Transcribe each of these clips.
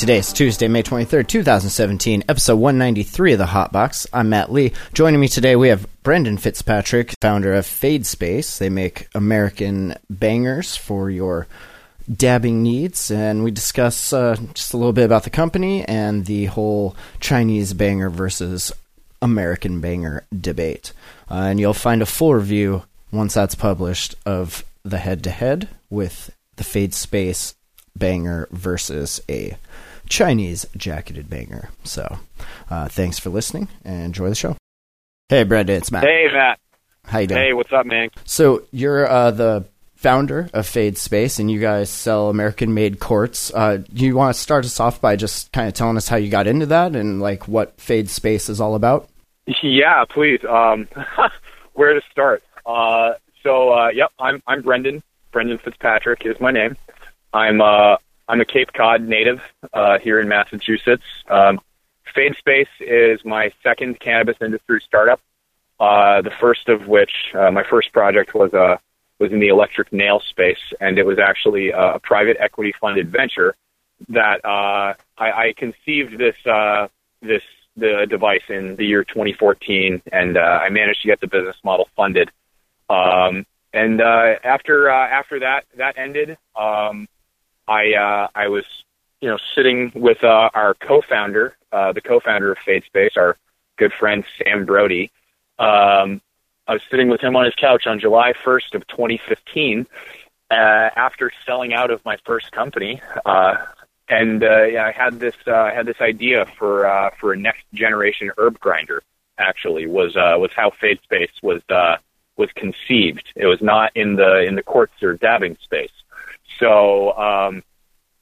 Oh, is Tuesday, May 23rd, 2017, episode 193 of the Hot Box. I'm Mat Lee. Joining me today, we have Brendan Fitzpatrick, founder of Fadespace. They make American bangers for your dabbing needs, and we discuss uh, just a little bit about the company and the whole Chinese banger versus American banger debate. Uh, and you'll find a full review once that's published of the head to head with the Fadespace banger versus a Chinese jacketed banger. So, uh, thanks for listening and enjoy the show. Hey, Brendan, it's Mat. Hey, Mat. How you doing? Hey, what's up, man? So you're uh, the founder of Fadespace, and you guys sell American-made quartz. Uh, you want to start us off by just kind of telling us how you got into that and like what Fade Space is all about? Yeah, please. Um, where to start? Uh, so, uh, yep, I'm I'm Brendan. Brendan Fitzpatrick is my name. I'm uh, I'm a Cape Cod native uh, here in Massachusetts. Um, Fadespace is my second cannabis industry startup. Uh, the first of which, uh, my first project was uh, was in the electric nail space, and it was actually uh, a private equity funded venture that uh, I, I conceived this uh, this the device in the year 2014, and I managed to get the business model funded. Um, and after after that that ended, um, I uh, I was you know sitting with uh, our co-founder, uh, the co-founder of Fadespace, our good friend Sam Brody. Um, I was sitting with him on his couch on July 1st of 2015 uh, after selling out of my first company, uh, and uh, yeah, I had this uh, had this idea for uh, for a next generation herb grinder. Actually, was uh, was how Fadespace was uh, was conceived. It was not in the in the quartz or dabbing space. So um,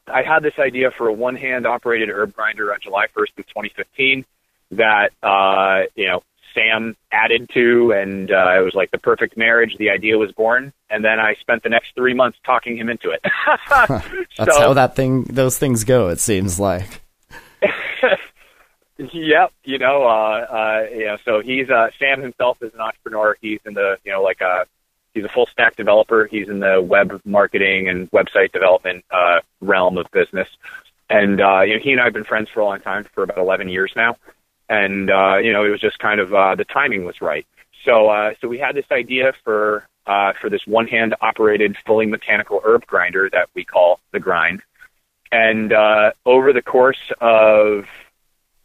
I had this idea for a one hand operated herb grinder on July 1st of 2015 that, uh, you know, Sam added to, and uh, it was like the perfect marriage. The idea was born, and then I spent the next three months talking him into it. That's so, how that thing, those things go. It seems like. yep, you know, uh, uh, you know. So he's uh, Sam himself is an entrepreneur. He's in the, you know, like a he's a full stack developer. He's in the web marketing and website development uh, realm of business. And uh, you know, he and I have been friends for a long time, for about 11 years now. And uh, you know, it was just kind of uh, the timing was right. So uh, so we had this idea for uh, for this one hand operated, fully mechanical herb grinder that we call the grind. And uh, over the course of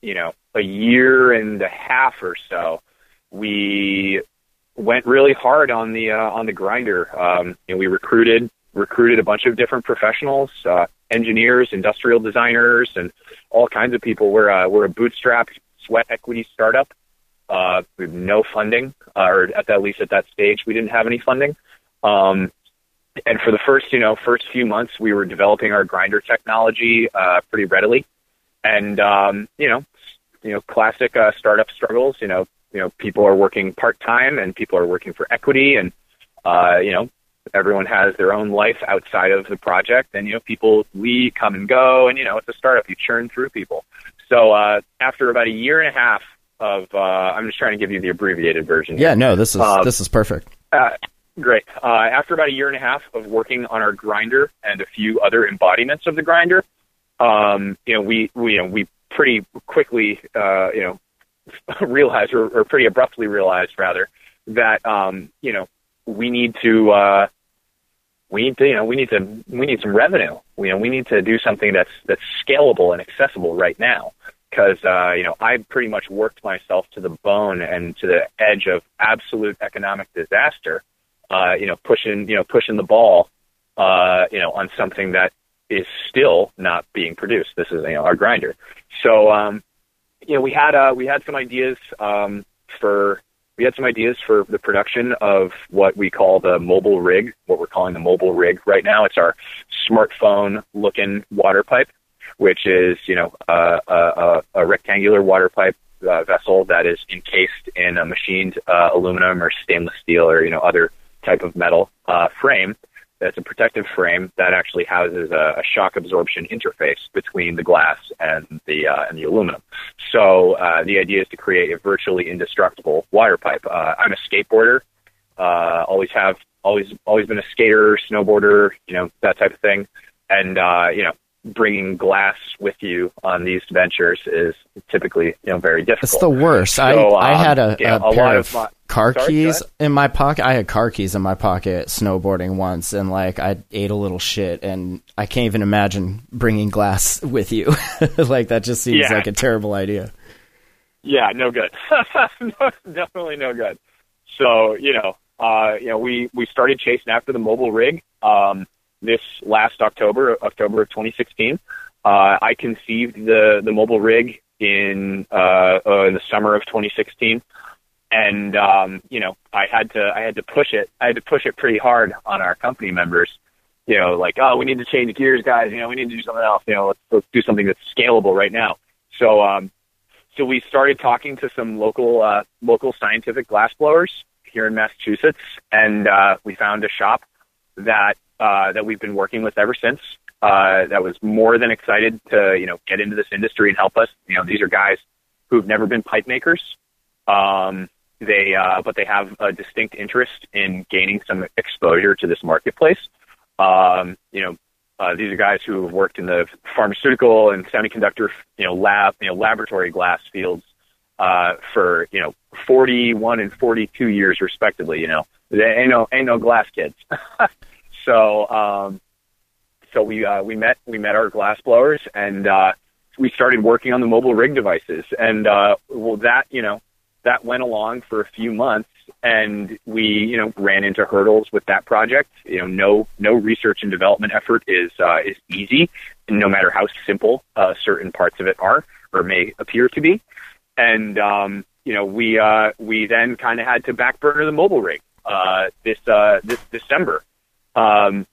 you know a year and a half or so, we went really hard on the uh, on the grinder. Um, you know, we recruited recruited a bunch of different professionals, uh, engineers, industrial designers, and all kinds of people. We're uh, we're a bootstrap sweat equity startup. Uh, we have no funding, uh, or at that least at that stage, we didn't have any funding. Um, and for the first, you know, first few months, we were developing our grinder technology uh, pretty readily. And um, you know, you know, classic uh, startup struggles. You know, you know, people are working part time and people are working for equity and, uh, you know, everyone has their own life outside of the project and, you know, people we come and go and, you know, it's a startup. You churn through people. So, uh, after about a year and a half of, uh, I'm just trying to give you the abbreviated version. Yeah, no, this is, uh, this is perfect. Uh, great. Uh, after about a year and a half of working on our grinder and a few other embodiments of the grinder, um, you know, we, we, you know, we pretty quickly, uh, you know, realized, or, or pretty abruptly realized, rather, that um, you know we need to uh, we need to you know we need to we need some revenue. You know we need to do something that's that's scalable and accessible right now. Because uh, you know I pretty much worked myself to the bone and to the edge of absolute economic disaster. Uh, you know pushing you know pushing the ball uh, you know on something that is still not being produced. This is you know our grinder. So um, you know, we had uh, we had some ideas um, for we had some ideas for the production of what we call the mobile rig, what we're calling the mobile rig right now. It's our smartphone looking water pipe, which is you know uh, a, a rectangular water pipe uh, vessel that is encased in a machined uh, aluminum or stainless steel or you know other type of metal uh, frame it's a protective frame that actually houses a, a shock absorption interface between the glass and the uh, and the aluminum. So uh, the idea is to create a virtually indestructible water pipe. Uh, I'm a skateboarder. Uh, always have always always been a skater, snowboarder, you know that type of thing. And uh, you know, bringing glass with you on these ventures is typically you know very difficult. It's the worst. So, I I um, had a, know, a a pair lot of of my- car Sorry, keys in my pocket. I had car keys in my pocket snowboarding once, and like I ate a little shit, and I can't even imagine bringing glass with you. like that just seems Yeah. like a terrible idea. Yeah, no good. no, definitely no good. So you know, uh, you know, we we started chasing after the mobile rig um, this last October, October of 2016. Uh, I conceived the the mobile rig in uh, uh, in the summer of 2016, and um, you know, I had to I had to push it. I had to push it pretty hard on our company members. You know, like, oh, we need to change gears, guys. You know, we need to do something else. You know, let's, let's do something that's scalable right now. So, um, so we started talking to some local uh, local scientific glass blowers here in Massachusetts, and uh, we found a shop that uh, that we've been working with ever since. Uh, that was more than excited to you know get into this industry and help us. You know, these are guys who've never been pipe makers. Um, they uh, but they have a distinct interest in gaining some exposure to this marketplace. Um, you know, uh, these are guys who have worked in the pharmaceutical and semiconductor, you know, lab, you know, laboratory glass fields uh, for you know 41 and 42 years respectively. You know, they ain't no ain't no glass kids. so um, so we uh, we met we met our glass blowers and uh, we started working on the mobile rig devices. And uh, well that you know that went along for a few months and we you know ran into hurdles with that project. You know no no research and development effort is uh, is easy no matter how simple uh, certain parts of it are or may appear to be. And um, you know we uh, we then kind of had to back burner the mobile rig uh, this uh, this December um,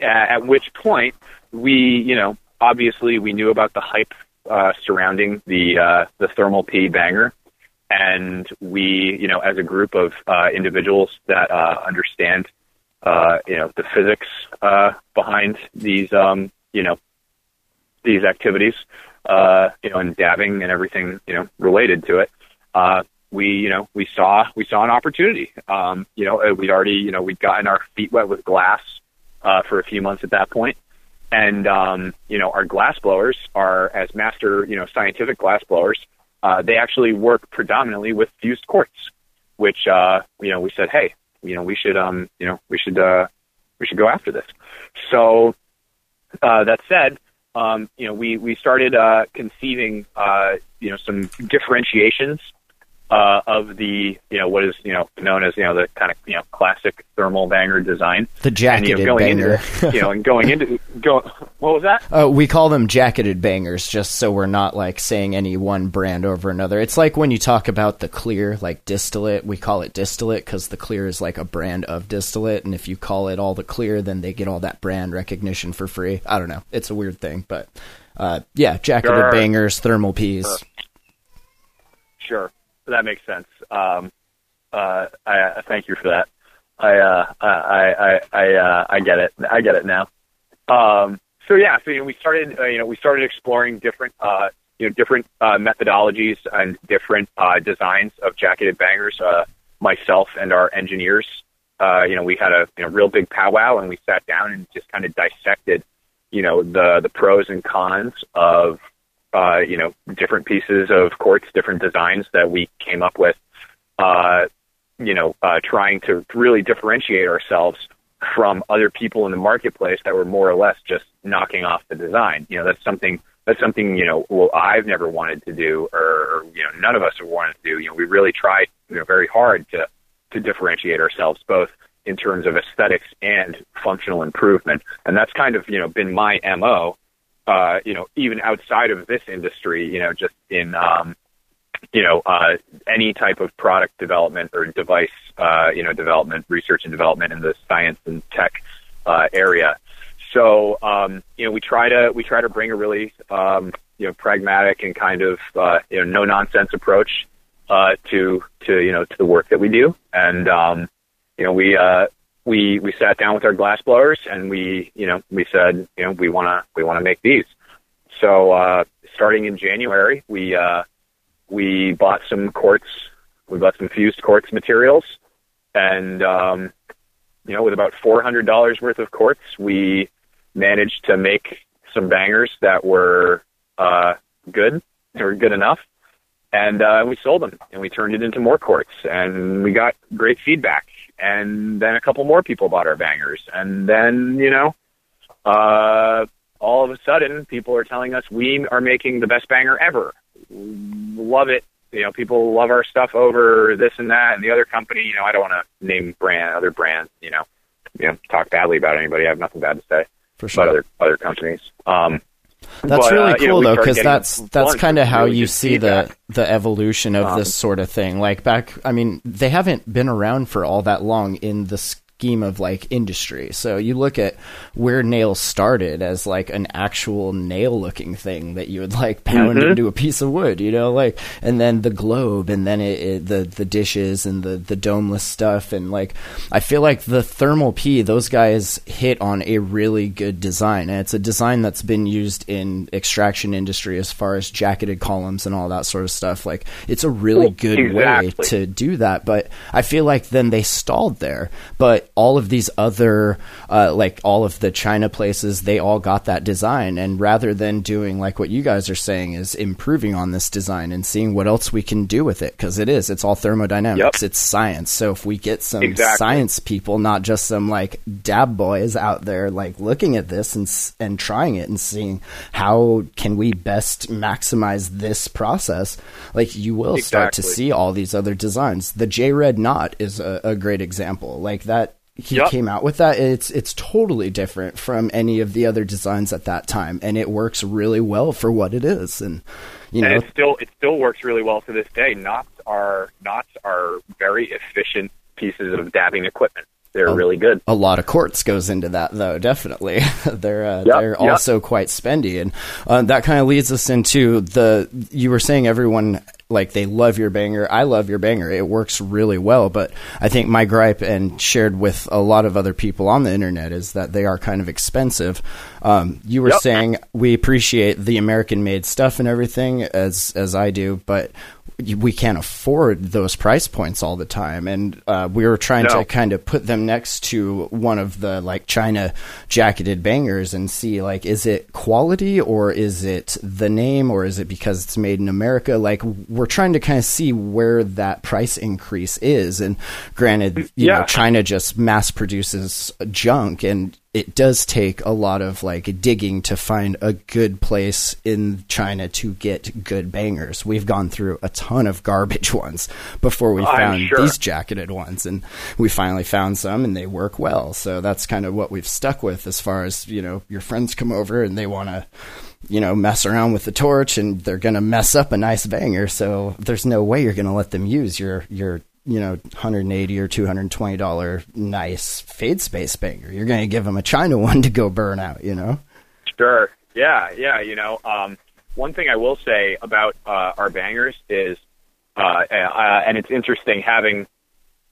at, at which point we you know obviously we knew about the hype uh, surrounding the uh, the thermal P banger and we, you know, as a group of uh, individuals that uh, understand, uh, you know, the physics uh, behind these, um, you know, these activities, uh, you know, and dabbing and everything, you know, related to it. Uh, we, you know, we saw we saw an opportunity. Um, you know, uh, we'd already, you know, we'd gotten our feet wet with glass uh, for a few months at that point, and um, you know, our glass blowers are as master, you know, scientific glass blowers uh, they actually work predominantly with fused quartz, which uh, you know we said, hey, you know we should um you know we should uh, we should go after this. So uh, that said, um, you know we we started uh, conceiving uh, you know some differentiations uh, of the you know what is you know known as you know the kind of you know classic thermal banger design. The And, jacketed you know, going banger. into you know and going into go what was that? Uh, we call them jacketed bangers just so we're not like saying any one brand over another. It's like when you talk about the clear, like distillate, we call it distillate because the clear is like a brand of distillate. And if you call it all the clear, then they get all that brand recognition for free. I don't know. It's a weird thing, but uh, yeah, jacketed Sure. bangers, thermal peas. Sure, that makes sense. Um, uh, I, I thank you for that. I uh, I I I uh, I get it. I get it now. Um, so yeah, so you know, we started uh, you know we started exploring different uh, you know different uh, methodologies and different uh, designs of jacketed bangers. Uh, myself and our engineers, uh, you know, we had a you know real big powwow and we sat down and just kind of dissected you know the the pros and cons of uh, you know different pieces of quartz, different designs that we came up with. Uh, you know, uh, trying to really differentiate ourselves from other people in the marketplace that were more or less just knocking off the design. You know, that's something that's something you know well I've never wanted to do, or, or you know none of us have wanted to do. You know, we really tried you know very hard to to differentiate ourselves both in terms of aesthetics and functional improvement, and that's kind of you know been my mo. Uh, you know, even outside of this industry, you know, just in um, you know, uh, any type of product development or device, uh, you know, development, research and development in the science and tech uh, area. So, um, you know, we try to we try to bring a really, um, you know, pragmatic and kind of uh, you know no nonsense approach uh, to to you know to the work that we do. And um, you know, we uh, we we sat down with our glass blowers and we you know we said you know we want to we want to make these. So uh, starting in January, we uh, we bought some quartz. We bought some fused quartz materials, and um, you know, with about four hundred dollars worth of quartz, we managed to make some bangers that were uh, good, they were good enough, and uh, we sold them and we turned it into more quartz and we got great feedback and then a couple more people bought our bangers. And then you know uh all of a sudden people are telling us we are making the best banger ever. Love it. You know people love our stuff over this and that and the other company. You know i don't want to name brand other brands you know you know talk badly about anybody. I have nothing bad to say For sure. about other other companies. Um That's But, really uh, you know, cool though, because that's that's kind of how really you see the feedback. the evolution of Um, this sort of thing. Like back, I mean, they haven't been around for all that long in the scheme of like industry. So you look at where nails started as like an actual nail looking thing that you would like pound Mhm. into a piece of wood, you know, like, and then the globe, and then it, it the the dishes and the the domeless stuff, and like, I feel like the thermal P, those guys hit on a really good design, and it's a design that's been used in extraction industry as far as jacketed columns and all that sort of stuff. Like, it's a really good way to do that, but I feel like then they stalled there. But all of these other, uh, like all of the China places, they all got that design. And rather than doing like what you guys are saying is improving on this design and seeing what else we can do with it, because it is, it's all thermodynamics, Yep. it's science. So if we get some Exactly. science people, not just some like dab boys out there, like looking at this and and trying it and seeing how can we best maximize this process, like you will start to see all these other designs. The J Red knot is a, a great example. Like that, he Yep. came out with that. It's it's totally different from any of the other designs at that time, and it works really well for what it is. And you know, and it still it still works really well to this day. Knots are knots are very efficient pieces of dabbing equipment. They're Oh. really good. a lot of quartz goes into that though definitely they're uh, Yep, they're yep. also quite spendy and uh, that kind of leads us into the you were saying everyone like they love your banger i love your banger it works really well but i think my gripe and shared with a lot of other people on the internet is that they are kind of expensive um, you were Yep. saying we appreciate the american made stuff and everything as as i do but we can't afford those price points all the time. And uh, we were trying No. to kind of put them next to one of the like China jacketed bangers and see like is it quality or is it the name or is it because it's made in America? Like we're trying to kind of see where that price increase is. And granted you know China just mass produces junk and it does take a lot of like digging to find a good place in China to get good bangers. We've gone through a ton of garbage ones before we oh, found sure. these jacketed ones and we finally found some and they work well. So that's kind of what we've stuck with as far as, you know, your friends come over and they want to you know, mess around with the torch and they're going to mess up a nice banger. So there's no way you're going to let them use your, your, you know, 180 or 220 dollar nice Fadespace banger. You're going to give them a China one to go burn out, you know? Sure. Yeah, yeah. You know, um, one thing I will say about uh, our bangers is, uh, uh, and it's interesting having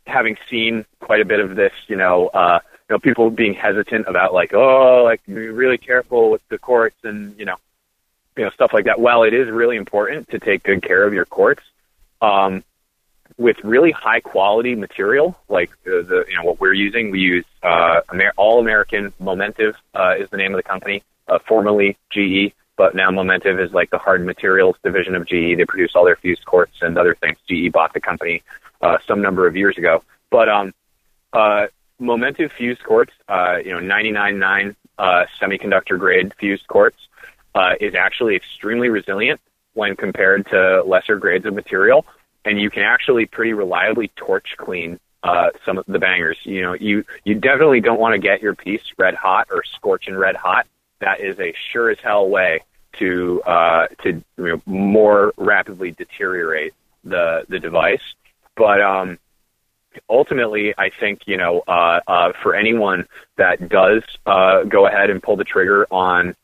having seen quite a bit of this. You know, uh, you know, people being hesitant about like, oh, like be really careful with the quartz and you know, you know, stuff like that. Well, it is really important to take good care of your quartz, Um, with really high quality material, like the, the you know what we're using, we use uh, Amer- All American Momentive uh, is the name of the company, uh, formerly GE, but now Momentive is like the hard materials division of GE. They produce all their fused quartz and other things. GE bought the company uh, some number of years ago, but um, uh, Momentive fused quartz, uh, you know, 99.9 uh, semiconductor grade fused quartz, uh, is actually extremely resilient when compared to lesser grades of material, and you can actually pretty reliably torch clean uh, some of the bangers. You know, you you definitely don't want to get your piece red hot or scorching red hot. That is a sure as hell way to uh, to you know, more rapidly deteriorate the the device. But um, ultimately, I think you know uh, uh, for anyone that does uh, go ahead and pull the trigger on,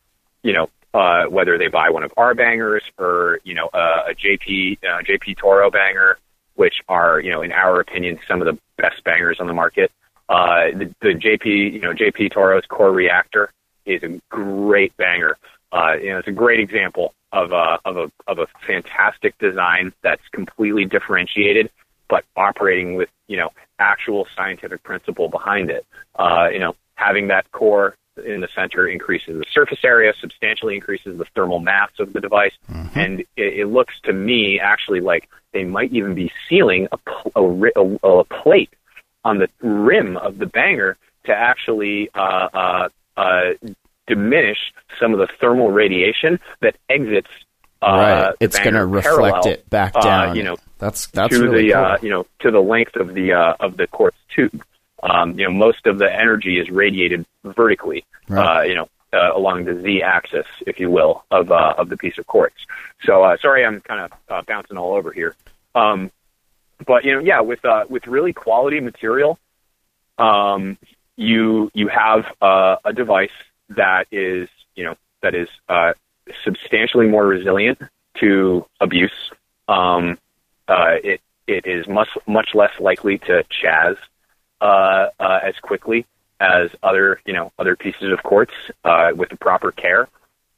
you know, uh, whether they buy one of our bangers or you know a JP uh, JP Toro banger, which are you know in our opinion some of the best bangers on the market. Uh, the, the JP you know JP Toro's core reactor is a great banger. Uh, you know, it's a great example of a of a of a fantastic design that's completely differentiated, but operating with you know actual scientific principle behind it. Uh, you know, having that core in the center increases the surface area, substantially increases the thermal mass of the device, Mm-hmm. and it, it looks to me actually like they might even be sealing a, a, a, a plate on the rim of the banger to actually uh, uh, uh, diminish some of the thermal radiation that exits. Uh, right. It's going to reflect parallel, it back uh, down. you know, that's that's to really the cool. uh, you know to the length of the uh, of the quartz tube. Um, you know, most of the energy is radiated vertically. Right. Uh, you know, uh, along the z-axis, if you will, of uh, of the piece of quartz. So, uh, sorry, I'm kind of uh, bouncing all over here. Um, but you know, yeah, with uh, with really quality material, um, you you have uh, a device that is you know that is uh, substantially more resilient to abuse. Um, uh, it it is much much less likely to chaz uh, uh, as quickly as other you know other pieces of quartz uh, with the proper care.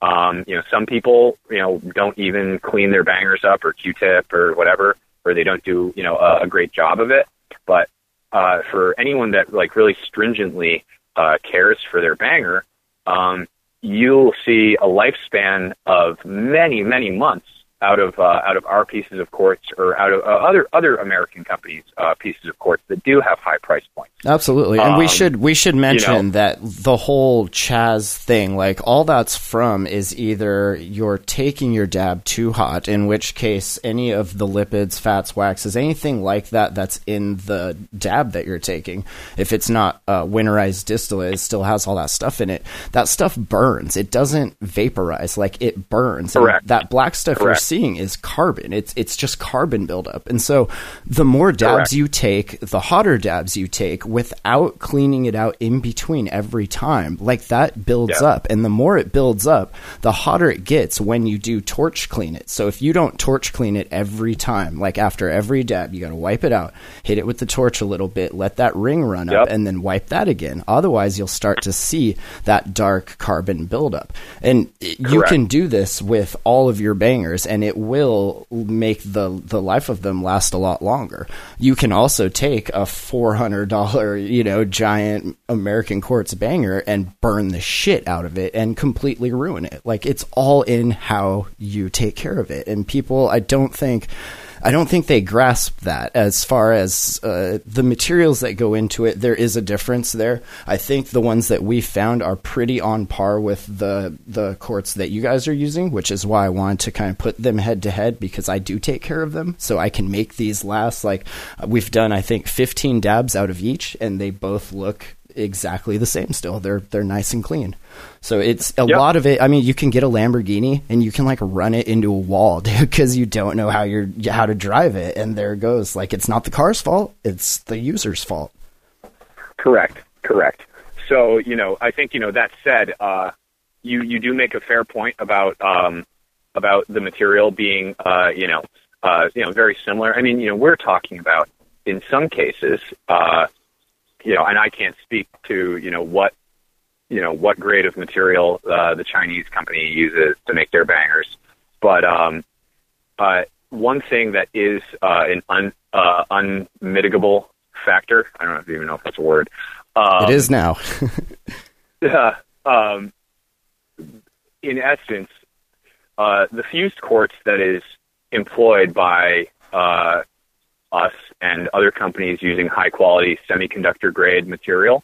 Um, you know, some people you know don't even clean their bangers up or Q-tip or whatever, or they don't do you know a, a great job of it. But uh, for anyone that like really stringently uh, cares for their banger, um, you'll see a lifespan of many many months out of uh, out of our pieces of quartz or out of uh, other other American companies uh, pieces of quartz that do have high price points. Absolutely, and we Um, should we should mention know- that the whole Chaz thing, like all that's from, is either you're taking your dab too hot, in which case any of the lipids, fats, waxes, anything like that that's in the dab that you're taking, if it's not uh, winterized distillate, it still has all that stuff in it. That stuff burns. It doesn't vaporize. Like it burns. And Correct. that black stuff Correct. Seeing is carbon. It's it's just carbon buildup. And so the more dabs Correct. you take, the hotter dabs you take without cleaning it out in between every time, like that builds Yeah. up. And the more it builds up, the hotter it gets when you do torch clean it. So if you don't torch clean it every time, like after every dab, you got to wipe it out, hit it with the torch a little bit, let that ring run up, and then wipe that again. Otherwise, you'll start to see that dark carbon buildup. And it- you can do this with all of your bangers, and it will make the the life of them last a lot longer. You can also take a four hundred dollar, you know, giant American quartz banger and burn the shit out of it and completely ruin it. Like it's all in how you take care of it. And people, I don't think. I don't think they grasp that as far as uh, the materials that go into it. There is a difference there. I think the ones that we found are pretty on par with the the quartz that you guys are using, which is why I wanted to kind of put them head to head because I do take care of them, so I can make these last. Like we've done, I think, 15 dabs out of each, and they both look exactly the same. Still, they're they're nice and clean. So it's a Yep. lot of it. I mean, you can get a Lamborghini and you can like run it into a wall because you don't know how you're how to drive it, and there it goes. Like it's not the car's fault; it's the user's fault. Correct. Correct. So you know, I think you know that said, uh, you you do make a fair point about um, about the material being uh, you know uh, you know very similar. I mean, you know, we're talking about in some cases, uh, you know, and I can't speak to you know what you know what grade of material uh, the Chinese company uses to make their bangers, but um, uh, one thing that is uh, an un, uh, unmitigable factor. I don't even know if that's a word. Um, it is now. uh, um, in essence, uh, the fused quartz that is employed by uh, us and other companies using high quality semiconductor grade material,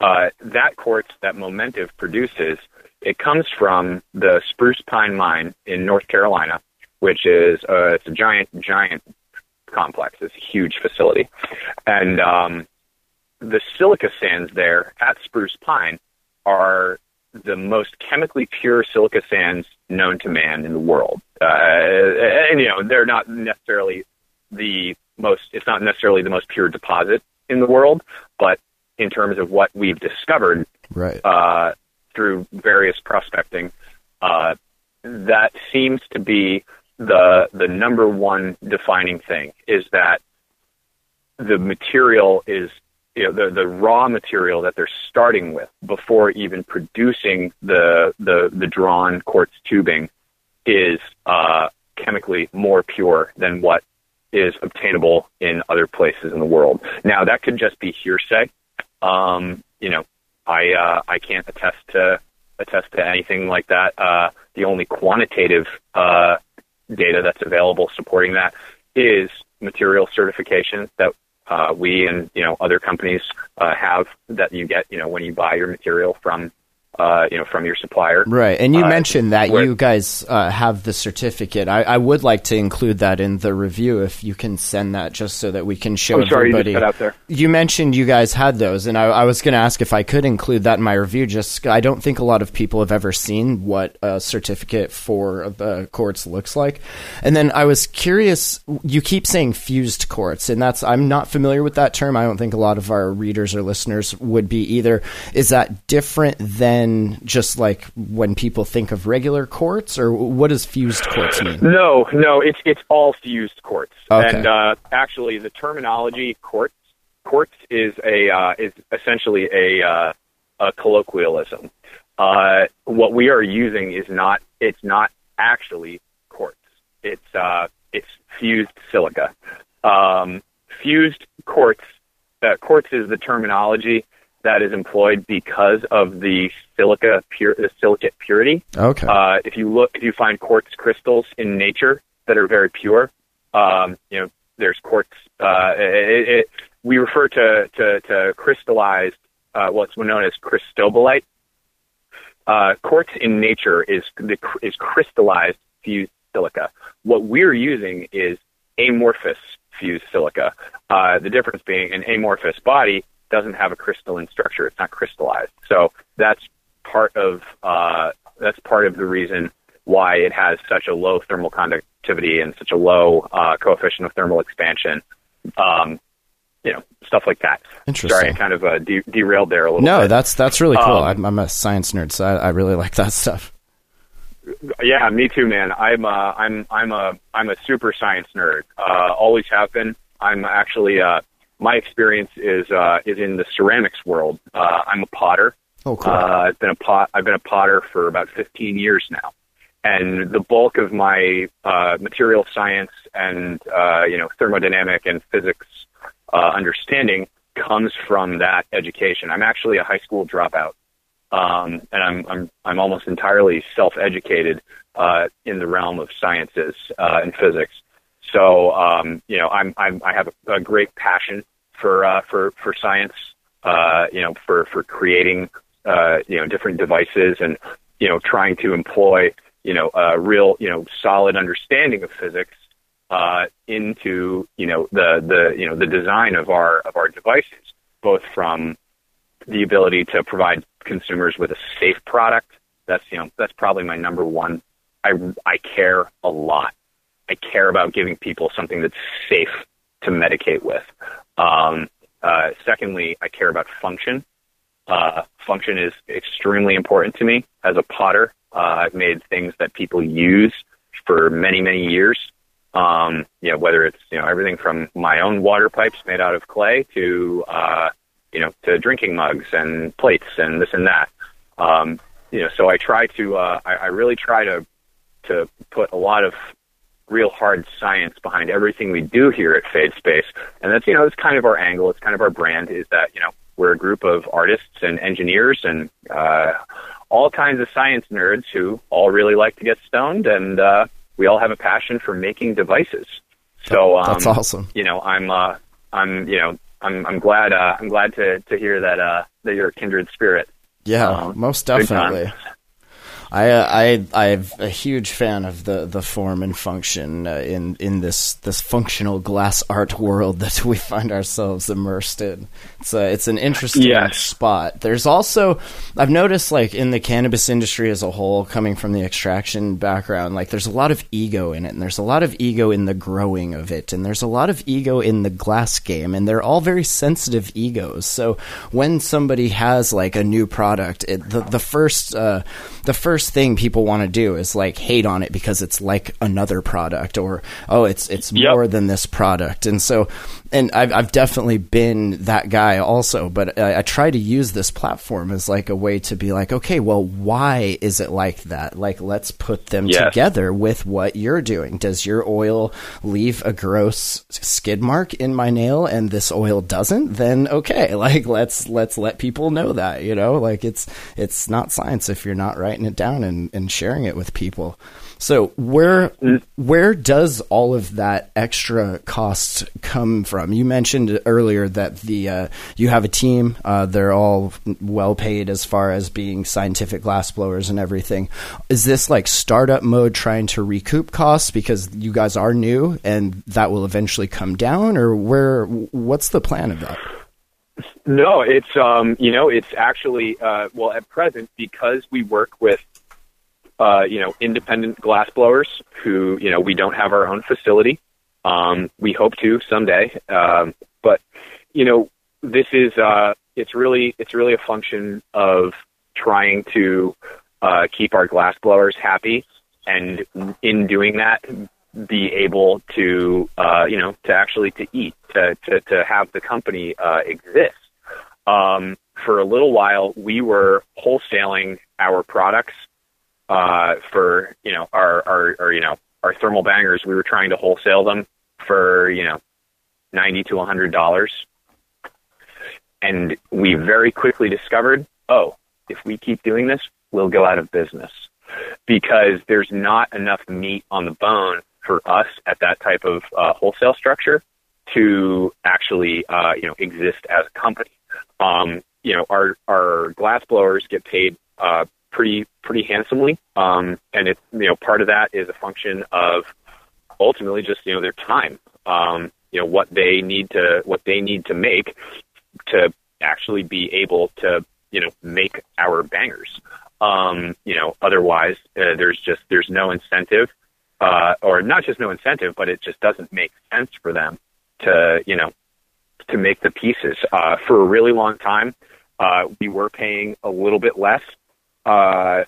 uh, that quartz that Momentive produces, it comes from the Spruce Pine Mine in North Carolina, which is uh, it's a giant, giant complex. It's a huge facility, and um, the silica sands there at Spruce Pine are the most chemically pure silica sands known to man in the world. Uh, and you know, they're not necessarily the most. It's not necessarily the most pure deposit in the world, but in terms of what we've discovered right. uh, through various prospecting, uh, that seems to be the the number one defining thing is that the material is you know the the raw material that they're starting with before even producing the the the drawn quartz tubing is uh, chemically more pure than what is obtainable in other places in the world. Now that could just be hearsay. Um, you know, I uh, I can't attest to attest to anything like that. Uh, the only quantitative uh, data that's available supporting that is material certification that uh, we and you know other companies uh, have that you get you know when you buy your material from uh, you know, from your supplier. Right. And you Uh, mentioned that where- you guys uh, have the certificate. I, I would like to include that in the review if you can send that just so that we can show I'm sorry, you everybody. cut out there. You mentioned you guys had those, and I, I was going to ask if I could include that in my review. Just I don't think a lot of people have ever seen what a certificate for the quartz looks like. And then I was curious. You keep saying fused quartz, and that's I'm not familiar with that term. I don't think a lot of our readers or listeners would be either. Is that different than just like when people think of regular quartz, or what does fused quartz mean? No, no, it's it's all fused quartz. Okay. And uh, actually, the terminology quartz quartz is a uh, is essentially a uh, a colloquialism. Uh, what we are using is not it's not actually quartz. It's uh, it's fused silica. Um, fused quartz. Uh, quartz is the terminology that is employed because of the silica pure the silicate purity. Okay. Uh, if you look, if you find quartz crystals in nature that are very pure, um, you know, there's quartz. Uh, it, it, we refer to to, to crystallized, uh, what's known as cristobalite. Uh, quartz in nature is the, is crystallized fused silica. What we're using is amorphous fused silica. Uh, the difference being an amorphous body doesn't have a crystalline structure; it's not crystallized. So that's part of uh, that's part of the reason why it has such a low thermal conductivity and such a low uh, coefficient of thermal expansion. Um, you know, stuff like that. Interesting. Sorry, I kind of uh, de- derailed there a little. Bit. No, bit. that's that's really cool. Um, I'm, I'm a science nerd, so I, I really like that stuff. Yeah, me too, man. I'm uh, I'm I'm a I'm a super science nerd. Uh, always have been. I'm actually uh, my experience is uh, is in the ceramics world. Uh, I'm a potter. Oh, cool. Uh, I've been a pot. I've been a potter for about 15 years now, and the bulk of my uh, material science and uh, you know thermodynamic and physics uh, understanding comes from that education. I'm actually a high school dropout, um, and I'm I'm I'm almost entirely self-educated uh, in the realm of sciences uh, and physics. So um, you know, I'm, I'm I have a, a great passion for uh, for for science. Uh, you know, for for creating uh, you know different devices and you know trying to employ you know a real you know solid understanding of physics uh, into you know the the you know the design of our of our devices, both from the ability to provide consumers with a safe product. That's you know that's probably my number one. I I care a lot. I care about giving people something that's safe to medicate with. Um, uh, secondly, I care about function. Uh, function is extremely important to me as a potter. Uh, I've made things that people use for many, many years. Um, you know, whether it's you know everything from my own water pipes made out of clay to uh, you know to drinking mugs and plates and this and that. Um, you know, so I try to uh, I, I really try to to put a lot of real hard science behind everything we do here at Fadespace, and that's you know it's kind of our angle, it's kind of our brand is that you know we're a group of artists and engineers and uh, all kinds of science nerds who all really like to get stoned, and uh, we all have a passion for making devices. So um, That's awesome. You know, I'm uh, I'm you know I'm I'm glad uh, I'm glad to to hear that uh, that you're a kindred spirit. Yeah, um, most definitely. I uh, I I'm a huge fan of the, the form and function uh, in in this this functional glass art world that we find ourselves immersed in. It's a, it's an interesting Yes. spot. There's also I've noticed like in the cannabis industry as a whole, coming from the extraction background, like there's a lot of ego in it, and there's a lot of ego in the growing of it, and there's a lot of ego in the glass game, and they're all very sensitive egos. So when somebody has like a new product, it, the the first uh, the first first thing people want to do is like hate on it because it's like another product or oh it's it's Yep. more than this product. And so and I've, I've definitely been that guy also but I, I try to use this platform as like a way to be like okay well why is it like that? Like let's put them Yes. together with what you're doing. Does your oil leave a gross skid mark in my nail and this oil doesn't? Then okay like let's let's let people know that you know? Like it's it's not science if you're not writing it down and, and sharing it with people so where where does all of that extra cost come from? You mentioned earlier that the uh, you have a team; uh, they're all well paid as far as being scientific glassblowers and everything. Is this like startup mode, trying to recoup costs because you guys are new and that will eventually come down, or where? What's the plan of that? No, it's um, you know, it's actually uh, well at present because we work with uh, you know independent glass blowers who you know we don't have our own facility. Um, we hope to someday, um, but you know this is uh, it's really it's really a function of trying to uh, keep our glass blowers happy, and in doing that, be able to uh, you know to actually to eat to to, to have the company uh, exist. Um, for a little while, we were wholesaling our products uh, for you know our, our our you know our thermal bangers. We were trying to wholesale them for you know ninety to hundred dollars, and we very quickly discovered, oh, if we keep doing this, we'll go out of business because there's not enough meat on the bone for us at that type of uh, wholesale structure to actually uh, you know exist as a company. Um, you know, our our glass blowers get paid uh, pretty pretty handsomely, um, and it's you know part of that is a function of ultimately just you know their time. Um, you know what they need to what they need to make to actually be able to you know make our bangers. Um, you know, otherwise uh, there's just there's no incentive, uh, or not just no incentive, but it just doesn't make sense for them to you know to make the pieces. Uh, for a really long time, uh, we were paying a little bit less. Uh,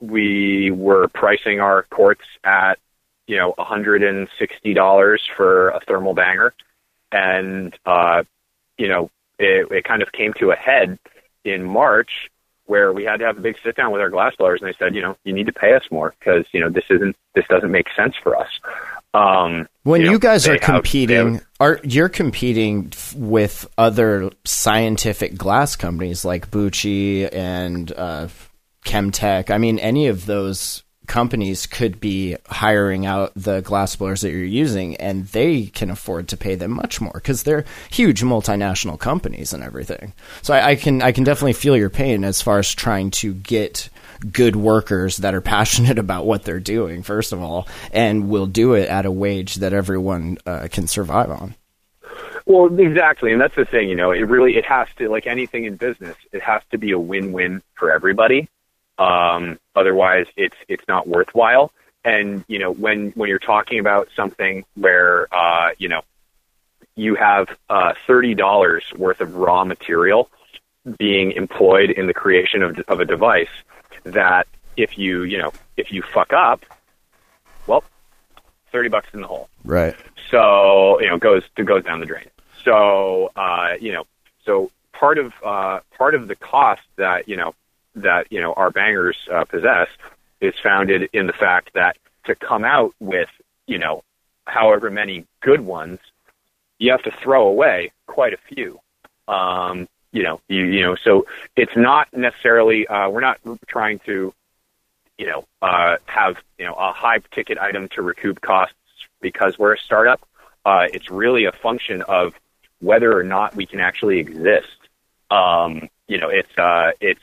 we were pricing our quartz at you know $160 for a thermal banger, and uh, you know it, it kind of came to a head in March where we had to have a big sit down with our glass blowers, and they said, you know, you need to pay us more because you know this isn't this doesn't make sense for us. Um, When you, know, guys are competing, have- are you're competing f- with other scientific glass companies like Buchi and uh, Chemtech? I mean, any of those companies could be hiring out the glass blowers that you're using, and they can afford to pay them much more because they're huge multinational companies and everything. So I, I can I can definitely feel your pain as far as trying to get good workers that are passionate about what they're doing first of all and will do it at a wage that everyone uh, can survive on Well, exactly, and that's the thing. You know, it really it has to like anything in business. It has to be a win-win for everybody. Um, otherwise, it's it's not worthwhile. And you know, when when you're talking about something where uh, you know you have uh, thirty dollars worth of raw material being employed in the creation of of a device, that if you you know if you fuck up, well, thirty bucks in the hole right so you know goes to goes down the drain. So uh, you know, so part of uh, part of the cost that you know that you know our bangers uh, possess is founded in the fact that to come out with you know however many good ones, you have to throw away quite a few. Um, you know, you you know, so it's not necessarily uh, we're not trying to you know uh, have you know a high ticket item to recoup costs because we're a startup. Uh, it's really a function of whether or not we can actually exist. Um, you know, it's uh, it's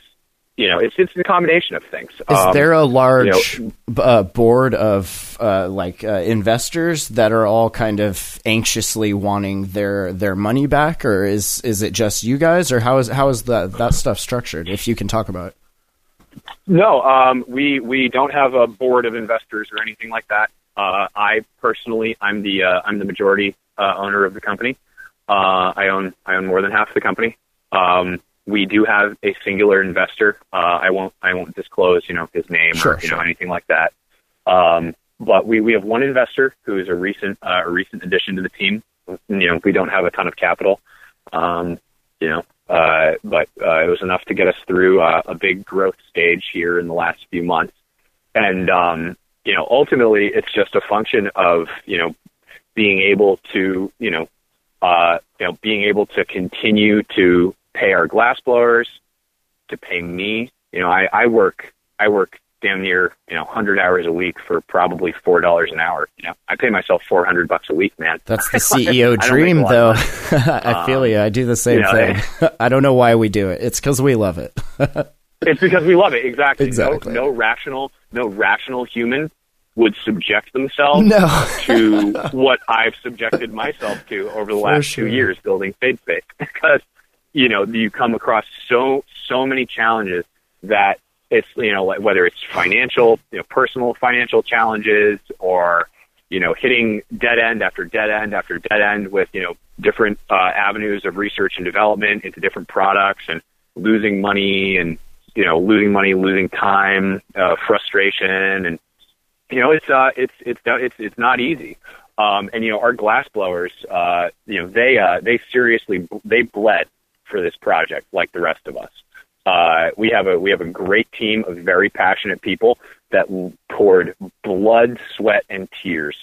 you know, it's it's a combination of things. is Um, there a large you b- uh, board of uh, like uh, investors that are all kind of anxiously wanting their their money back or is is it just you guys or how is how is that that stuff structured if you can talk about it No, um, we we don't have a board of investors or anything like that. Uh, I personally, I'm the uh, I'm the majority uh, owner of the company. Uh, I own I own more than half the company. Um, we do have a singular investor. Uh, I won't I won't disclose you know his name Sure, or you sure. know anything like that. Um, but we, we have one investor who is a recent uh, a recent addition to the team. You know we don't have a ton of capital. Um, you know, uh, but uh, it was enough to get us through uh, a big growth stage here in the last few months. And um, you know, ultimately, it's just a function of you know being able to you know uh, you know being able to continue to pay our glass blowers, to pay me. You know, I, I work I work damn near you know 100 hours a week for probably four dollars an hour. You know, I pay myself 400 bucks a week, man. That's the CEO don't make a dream, though. I um, feel you. I do the same you know, thing. I don't know why we do it. It's because we love it. It's because we love it. Exactly. Exactly. No, no rational, no rational human would subject themselves No. to what I've subjected myself to over the last sure. two years building Fadespace because you know you come across so so many challenges that it's you know whether it's financial, you know, personal financial challenges or you know hitting dead end after dead end after dead end with you know different uh, avenues of research and development into different products and losing money and you know losing money, losing time, uh, frustration, and you know it's uh it's it's it's it's not easy. Um, and you know our glass blowers, uh, you know they uh, they seriously they bled for this project like the rest of us. Uh, we have a we have a great team of very passionate people that poured blood, sweat, and tears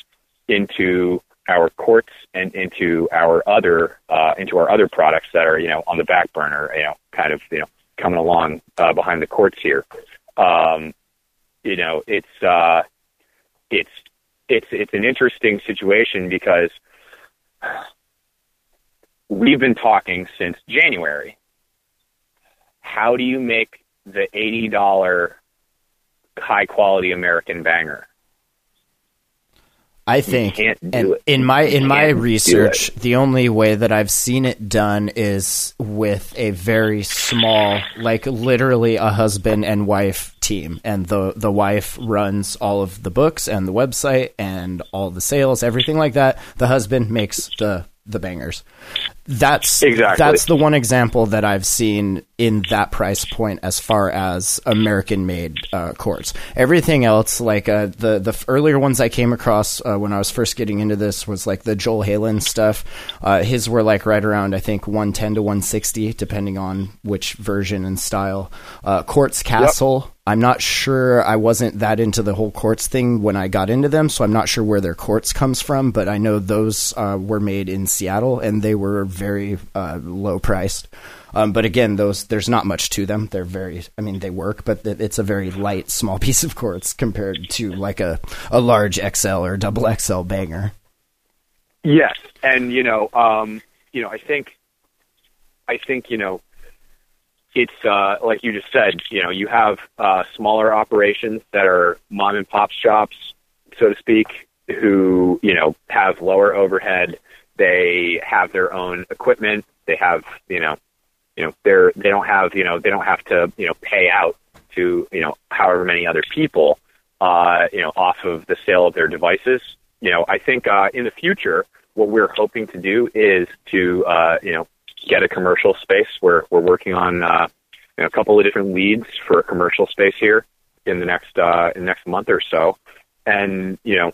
into our quartz and into our other uh, into our other products that are you know on the back burner, you know, kind of you know coming along uh, behind the quartz here. Um, you know, it's uh, it's it's it's an interesting situation because we've been talking since January. How do you make the eighty dollar high quality American banger? I think, and in my in my research, the only way that I've seen it done is with a very small, like literally a husband and wife team, and the the wife runs all of the books and the website and all the sales, everything like that. The husband makes the the bangers. That's Exactly. that's the one example that I've seen in that price point as far as American made uh. Everything else, like uh, the the earlier ones I came across uh, when I was first getting into this, was like the Joel Halen stuff. Uh, his were like right around I think one ten to one sixty, depending on which version and style. Uh, quartz Castle. I'm not sure. I wasn't that into the whole quartz thing when I got into them, so I'm not sure where their quartz comes from. But I know those uh, were made in Seattle, and they were very uh, low priced. Um, but again, those there's not much to them. They're very, I mean, they work, but it's a very light, small piece of quartz compared to like a a large XL or double XL banger. Yes, and you know, um, you know, I think, I think you know, it's uh, like you just said. You know, you have uh, smaller operations that are mom and pop shops, so to speak, who you know have lower overhead. They have their own equipment. They have you know, you know, they're they don't have you know they don't have to you know pay out to you know however many other people uh, you know off of the sale of their devices. You know, I think uh, in the future, what we're hoping to do is to uh, you know get a commercial space. We're we're working on uh, you know, a couple of different leads for a commercial space here in the next uh, in the next month or so, and you know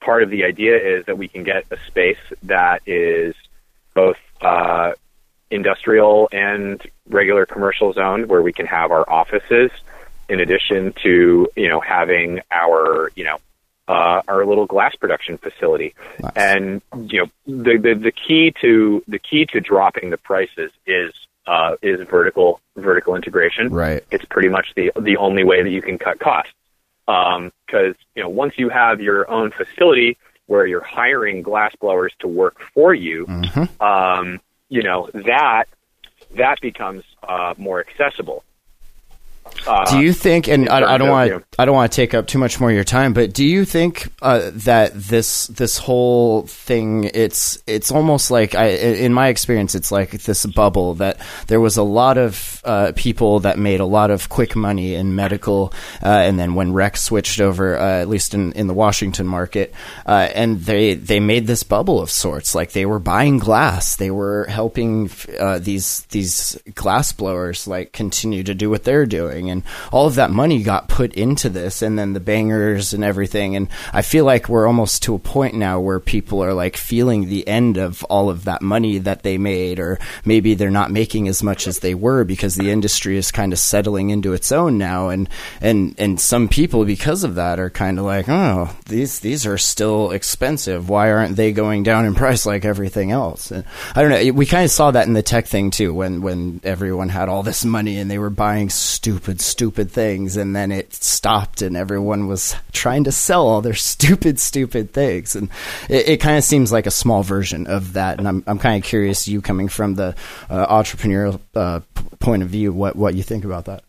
part of the idea is that we can get a space that is both uh, industrial and regular commercial zone where we can have our offices in addition to you know having our you know uh, our little glass production facility Nice. and you know the, the the key to the key to dropping the prices is uh, is vertical vertical integration Right. it's pretty much the the only way that you can cut costs. Because you know, once you have your own facility where you're hiring glass blowers to work for you, Mhm. um, you know that that becomes uh, more accessible. Uh, do you think? And I, I don't want I don't want to take up too much more of your time, but do you think uh, that this this whole thing it's it's almost like I in my experience it's like this bubble that there was a lot of uh, people that made a lot of quick money in medical, uh, and then when Rex switched over, uh, at least in, in the Washington market, uh, and they they made this bubble of sorts. Like they were buying glass, they were helping uh, these these glass blowers like continue to do what they're doing, and all of that money got put into this, and then the bangers and everything. And I feel like we're almost to a point now where people are like feeling the end of all of that money that they made, or maybe they're not making as much as they were because the industry is kind of settling into its own now, and and and some people because of that are kind of like, oh, these these are still expensive. Why aren't they going down in price like everything else? And I don't know. We kind of saw that in the tech thing too, when when everyone had all this money and they were buying stupid, stupid things, and then it stopped, and everyone was trying to sell all their stupid, stupid things, and it, it kind of seems like a small version of that. And I'm I'm kind of curious, you coming from the uh, entrepreneurial uh, p- point of view, what what you think about that?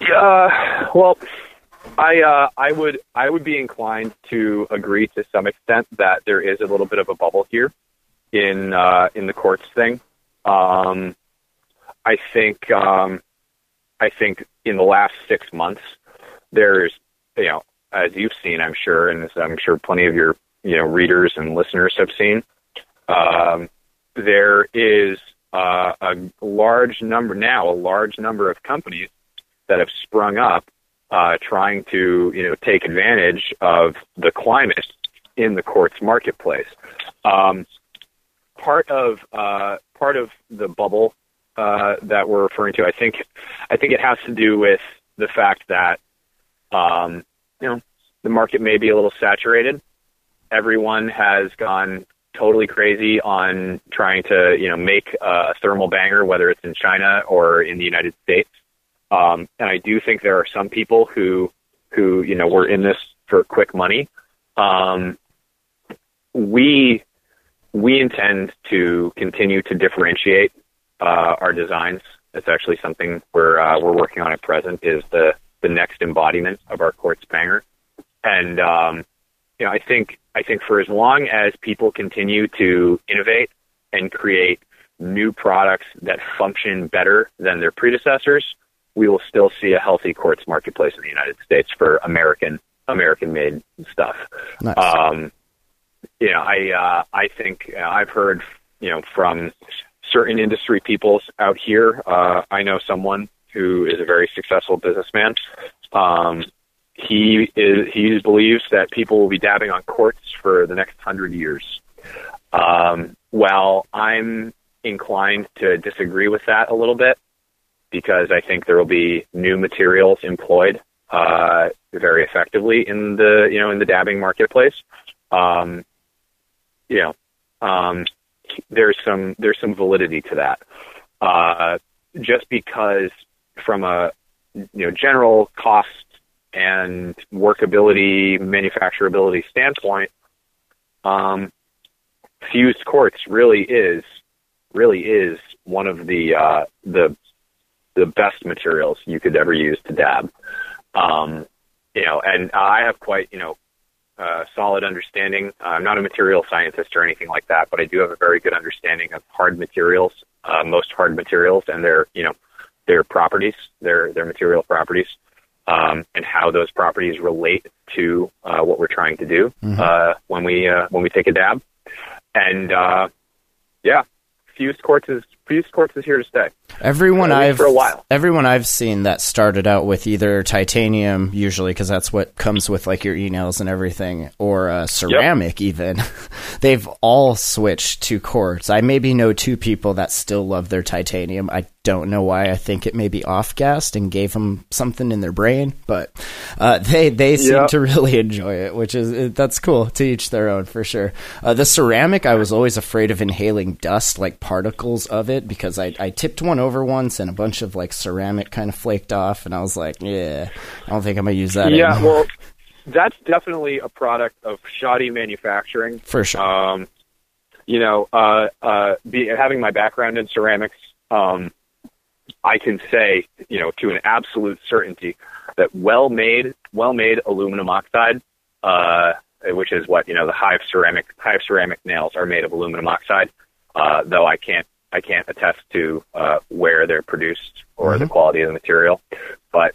Yeah, well, I uh, I would I would be inclined to agree to some extent that there is a little bit of a bubble here in uh, in the quartz thing. Um, I think um, I think in the last six months, there's you know as you've seen, I'm sure, and I'm sure plenty of your you know readers and listeners have seen, um, there is uh, a large number now, a large number of companies that have sprung up uh, trying to you know take advantage of the climate in the quartz marketplace. Um, part of uh, part of the bubble uh, that we're referring to, I think, I think it has to do with the fact that um, you know the market may be a little saturated. Everyone has gone totally crazy on trying to you know make a thermal banger, whether it's in China or in the United States. Um, and I do think there are some people who, who you know, were in this for quick money. Um, we we intend to continue to differentiate uh, our designs. It's actually something we're uh, we're working on at present. Is the the next embodiment of our quartz banger, and um, you know, I think I think for as long as people continue to innovate and create new products that function better than their predecessors, we will still see a healthy quartz marketplace in the United States for American American made stuff. Nice. Um, you know, I uh, I think I've heard you know from certain industry people out here. Uh, I know someone who is a very successful businessman. Um, he is he believes that people will be dabbing on quartz for the next hundred years. Um, well, I'm inclined to disagree with that a little bit because I think there will be new materials employed uh, very effectively in the you know in the dabbing marketplace. Um, you know, um, there's some there's some validity to that. Uh, just because from a you know general cost and workability, manufacturability standpoint, um, fused quartz really is really is one of the uh, the the best materials you could ever use to dab. Um, you know, and I have quite you know uh, solid understanding. I'm not a material scientist or anything like that, but I do have a very good understanding of hard materials, uh, most hard materials, and their you know their properties, their their material properties, um, and how those properties relate to uh, what we're trying to do uh, when we uh, when we take a dab. And uh, yeah, fused quartz is fused quartz is here to stay. Everyone I've for a while. everyone I've seen that started out with either titanium, usually because that's what comes with like your e nails and everything, or uh, ceramic. Even they've all switched to quartz. I maybe know two people that still love their titanium. I don't know why. I think it may be off gassed and gave them something in their brain, but uh, they they seem Yeah. to really enjoy it, which is that's cool. To each their own, for sure. Uh, the ceramic, I was always afraid of inhaling dust, like particles of it, because I I tipped one over once and a bunch of like ceramic kind of flaked off, and I was like, yeah, I don't think I'm gonna use that. yeah, anymore. well, that's definitely a product of shoddy manufacturing. for sure. Um, you know, uh, uh, be, having my background in ceramics, um, I can say, you know, to an absolute certainty that well-made, well-made aluminum oxide, uh, which is what you know, the Hive ceramic, Hive ceramic nails are made of aluminum oxide. Uh, though I can't, I can't attest to uh, where they're produced or mm-hmm. the quality of the material, but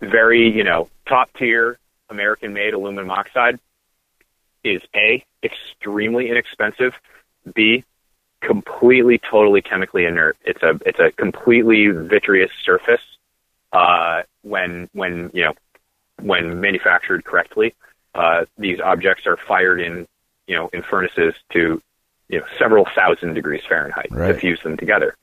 very, you know, top tier American-made aluminum oxide is a extremely inexpensive, b completely, totally chemically inert. It's a it's a completely vitreous surface uh, when when you know when manufactured correctly. Uh, these objects are fired in you know in furnaces to you know several thousand degrees Fahrenheit right. to fuse them together.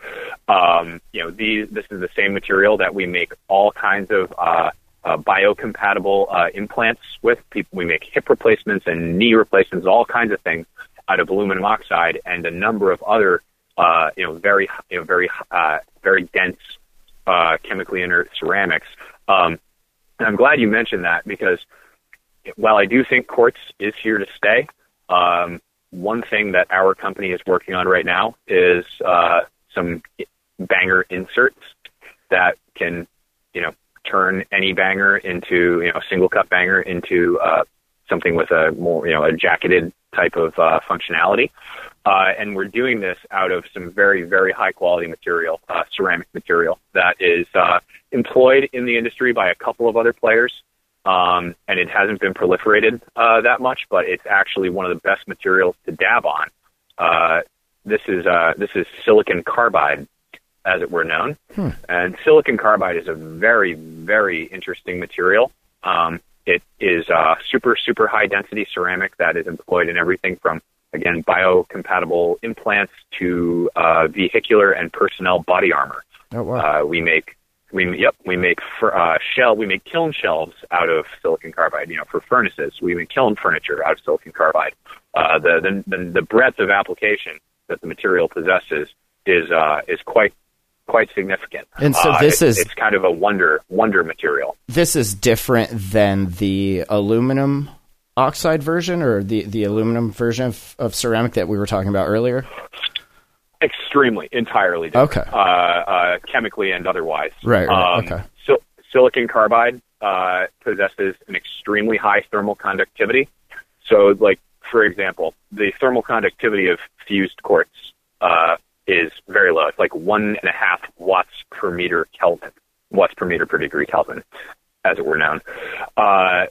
Um, you know these this is the same material that we make all kinds of uh, uh, biocompatible uh, implants with. People, we make hip replacements and knee replacements, all kinds of things out of aluminum oxide and a number of other, uh, you know, very, you know, very, uh, very dense, uh, chemically inert ceramics. Um, and I'm glad you mentioned that because while I do think quartz is here to stay, um, one thing that our company is working on right now is uh, some banger inserts that can, you know, turn any banger into you know single cut banger into uh, something with a more you know a jacketed type of uh, functionality. Uh, and we're doing this out of some very, very high quality material, uh, ceramic material that is uh, employed in the industry by a couple of other players. Um, and it hasn't been proliferated uh, that much, but it's actually one of the best materials to dab on. Uh, this is uh, this is silicon carbide, as it were known. Hmm. And silicon carbide is a very, very interesting material. Um, it is uh, super, super high density ceramic that is employed in everything from, again, biocompatible implants to uh, vehicular and personnel body armor. Oh, wow. Uh, we make we yep we make for, uh, shell we make kiln shelves out of silicon carbide. You know, for furnaces, we make kiln furniture out of silicon carbide. Uh, the, the the breadth of application that the material possesses is uh, is quite quite significant. And so uh, this uh, is it's kind of a wonder wonder material. This is different than the aluminum oxide version or the the aluminum version of, of ceramic that we were talking about earlier. Extremely, entirely different. Okay. Uh, uh, chemically and otherwise. Right. right. Um, okay. So, silicon carbide uh, possesses an extremely high thermal conductivity. So, like for example, the thermal conductivity of fused quartz uh, is very low. It's like one and a half watts per meter Kelvin, watts per meter per degree Kelvin, as it were known. Uh,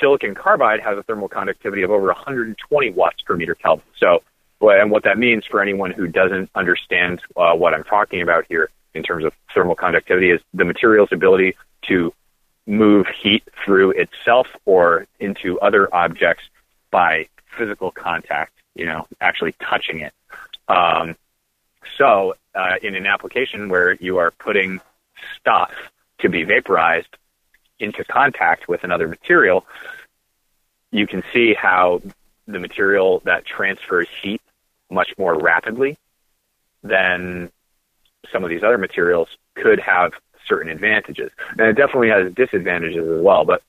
silicon carbide has a thermal conductivity of over 120 watts per meter Kelvin. So, and what that means for anyone who doesn't understand uh, what I'm talking about here in terms of thermal conductivity is the material's ability to move heat through itself or into other objects by physical contact, you know, actually touching it. Um, so, uh, in an application where you are putting stuff to be vaporized into contact with another material, you can see how the material that transfers heat much more rapidly than some of these other materials could have certain advantages. And it definitely has disadvantages as well. But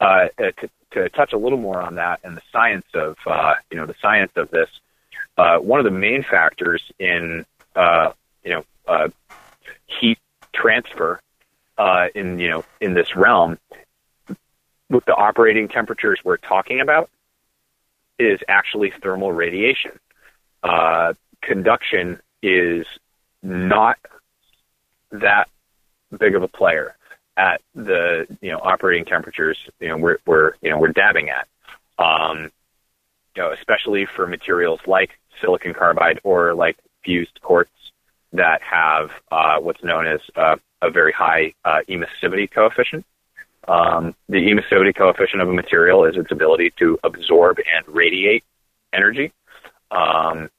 uh, to, to touch a little more on that and the science of uh, you know the science of this, uh, one of the main factors in uh, you know, uh, heat transfer uh, in you know in this realm with the operating temperatures we're talking about is actually thermal radiation. Uh, conduction is not that big of a player at the you know operating temperatures you know we're we're you know we're dabbing at. Um, you know, especially for materials like silicon carbide or like fused quartz that have uh, what's known as uh, a very high uh, emissivity coefficient. Um, the emissivity coefficient of a material is its ability to absorb and radiate energy. Um,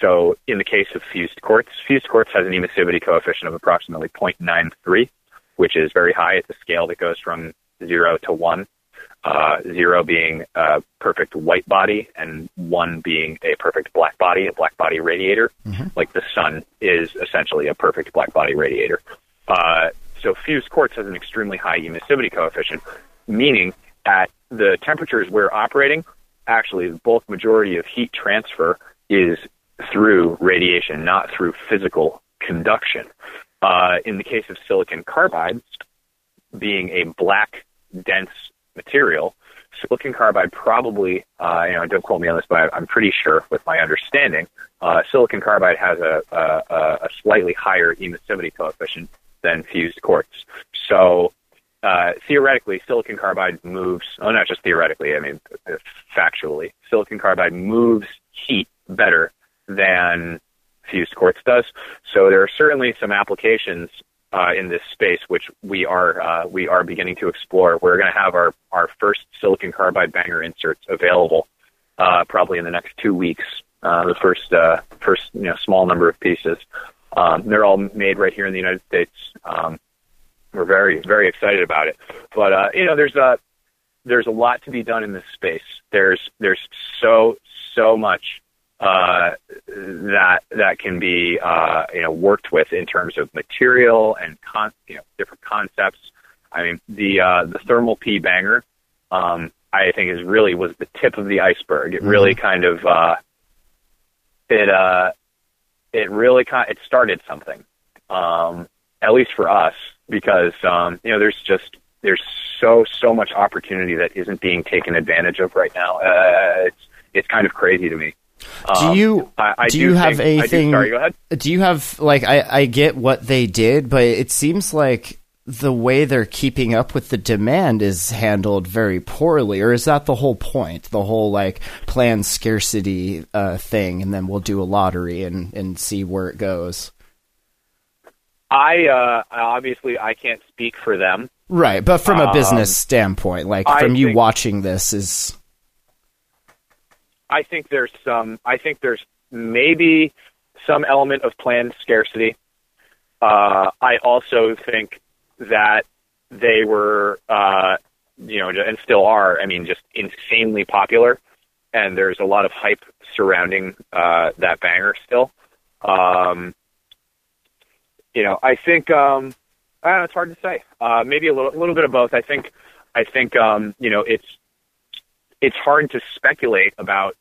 so, in the case of fused quartz, fused quartz has an emissivity coefficient of approximately 0.93, which is very high. It's a scale that goes from zero to one uh, zero being a perfect white body and one being a perfect black body, a black body radiator. Mm-hmm. Like the sun is essentially a perfect black body radiator. Uh, so fused quartz has an extremely high emissivity coefficient, meaning at the temperatures we're operating, actually the bulk majority of heat transfer is through radiation, not through physical conduction. Uh, in the case of silicon carbide, being a black, dense material, silicon carbide probably, uh, you know, don't quote me on this, but I'm pretty sure with my understanding, uh, silicon carbide has a, a, a slightly higher emissivity coefficient than fused quartz. So uh, theoretically, silicon carbide moves, oh, not just theoretically, I mean, factually, silicon carbide moves heat better than fused quartz does. So there are certainly some applications uh, in this space which we are uh, we are beginning to explore. We're going to have our our first silicon carbide banger inserts available uh, probably in the next two weeks. Uh, the first uh, first you know small number of pieces. Um, they're all made right here in the United States. Um, we're very very excited about it. But uh, you know, there's a there's a lot to be done in this space. There's there's so so much uh, that that can be uh, you know worked with in terms of material and con- you know different concepts. I mean the uh, the thermal P banger um, I think is really was the tip of the iceberg. It mm-hmm. really kind of uh, it uh, it really kind it started something um, at least for us because um, you know there's just there's so so much opportunity that isn't being taken advantage of right now. Uh, it's it's kind of crazy to me. Do um, you I, I do, do, you have think, anything? Do, sorry, go ahead. Do you have like I I get what they did, but it seems like the way they're keeping up with the demand is handled very poorly or is that the whole point the whole like plan scarcity uh, thing and then we'll do a lottery and and see where it goes i uh obviously i can't speak for them right but from a business um, standpoint like from I you think, watching this is I think there's some. I think there's maybe some element of planned scarcity. Uh, I also think that they were, uh, you know, and still are. I mean, just insanely popular, and there's a lot of hype surrounding uh, that banger still. Um, you know, I think um, I don't know, it's hard to say. Uh, maybe a little, a little bit of both. I think, I think, um, you know, it's it's hard to speculate about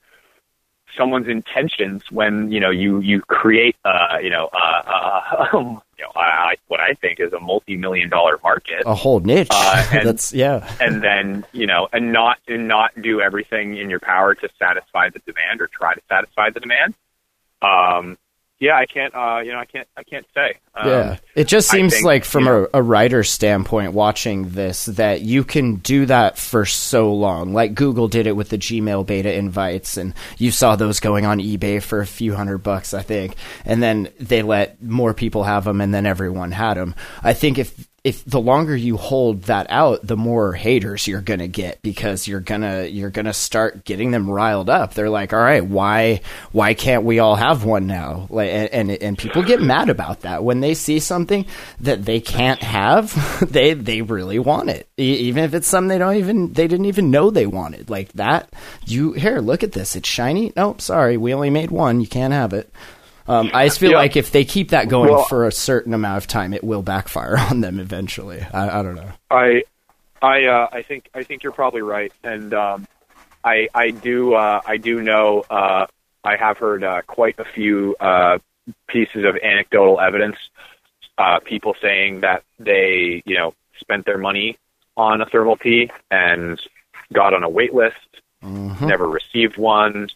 someone's intentions when you know you you create uh you know uh, uh um, you know I, what I think is a multi-million dollar market. A whole niche. Uh, and, that's yeah. and then you know and not and not do everything in your power to satisfy the demand or try to satisfy the demand. Um yeah, I can't. Uh, you know, I can't. I can't say. Um, yeah, it just seems think, like from a, a writer standpoint, watching this, that you can do that for so long. Like Google did it with the Gmail beta invites, and you saw those going on eBay for a few hundred bucks, I think. And then they let more people have them, and then everyone had them. I think if if the longer you hold that out, the more haters you're gonna get because you're gonna you're gonna start getting them riled up. They're like, all right, why why can't we all have one now? Like, and and, and people get mad about that when they see something that they can't have. They they really want it, even if it's something they don't even they didn't even know they wanted. Like that, you here, look at this. It's shiny. Nope, sorry, we only made one. You can't have it. Um, I just feel yeah. like if they keep that going well, for a certain amount of time, it will backfire on them eventually. I, I don't know. I, I, uh, I think I think you're probably right, and um, I, I do, uh, I do know. Uh, I have heard uh, quite a few uh, pieces of anecdotal evidence. Uh, people saying that they, you know, spent their money on a thermal P and got on a wait list, mm-hmm. never received one,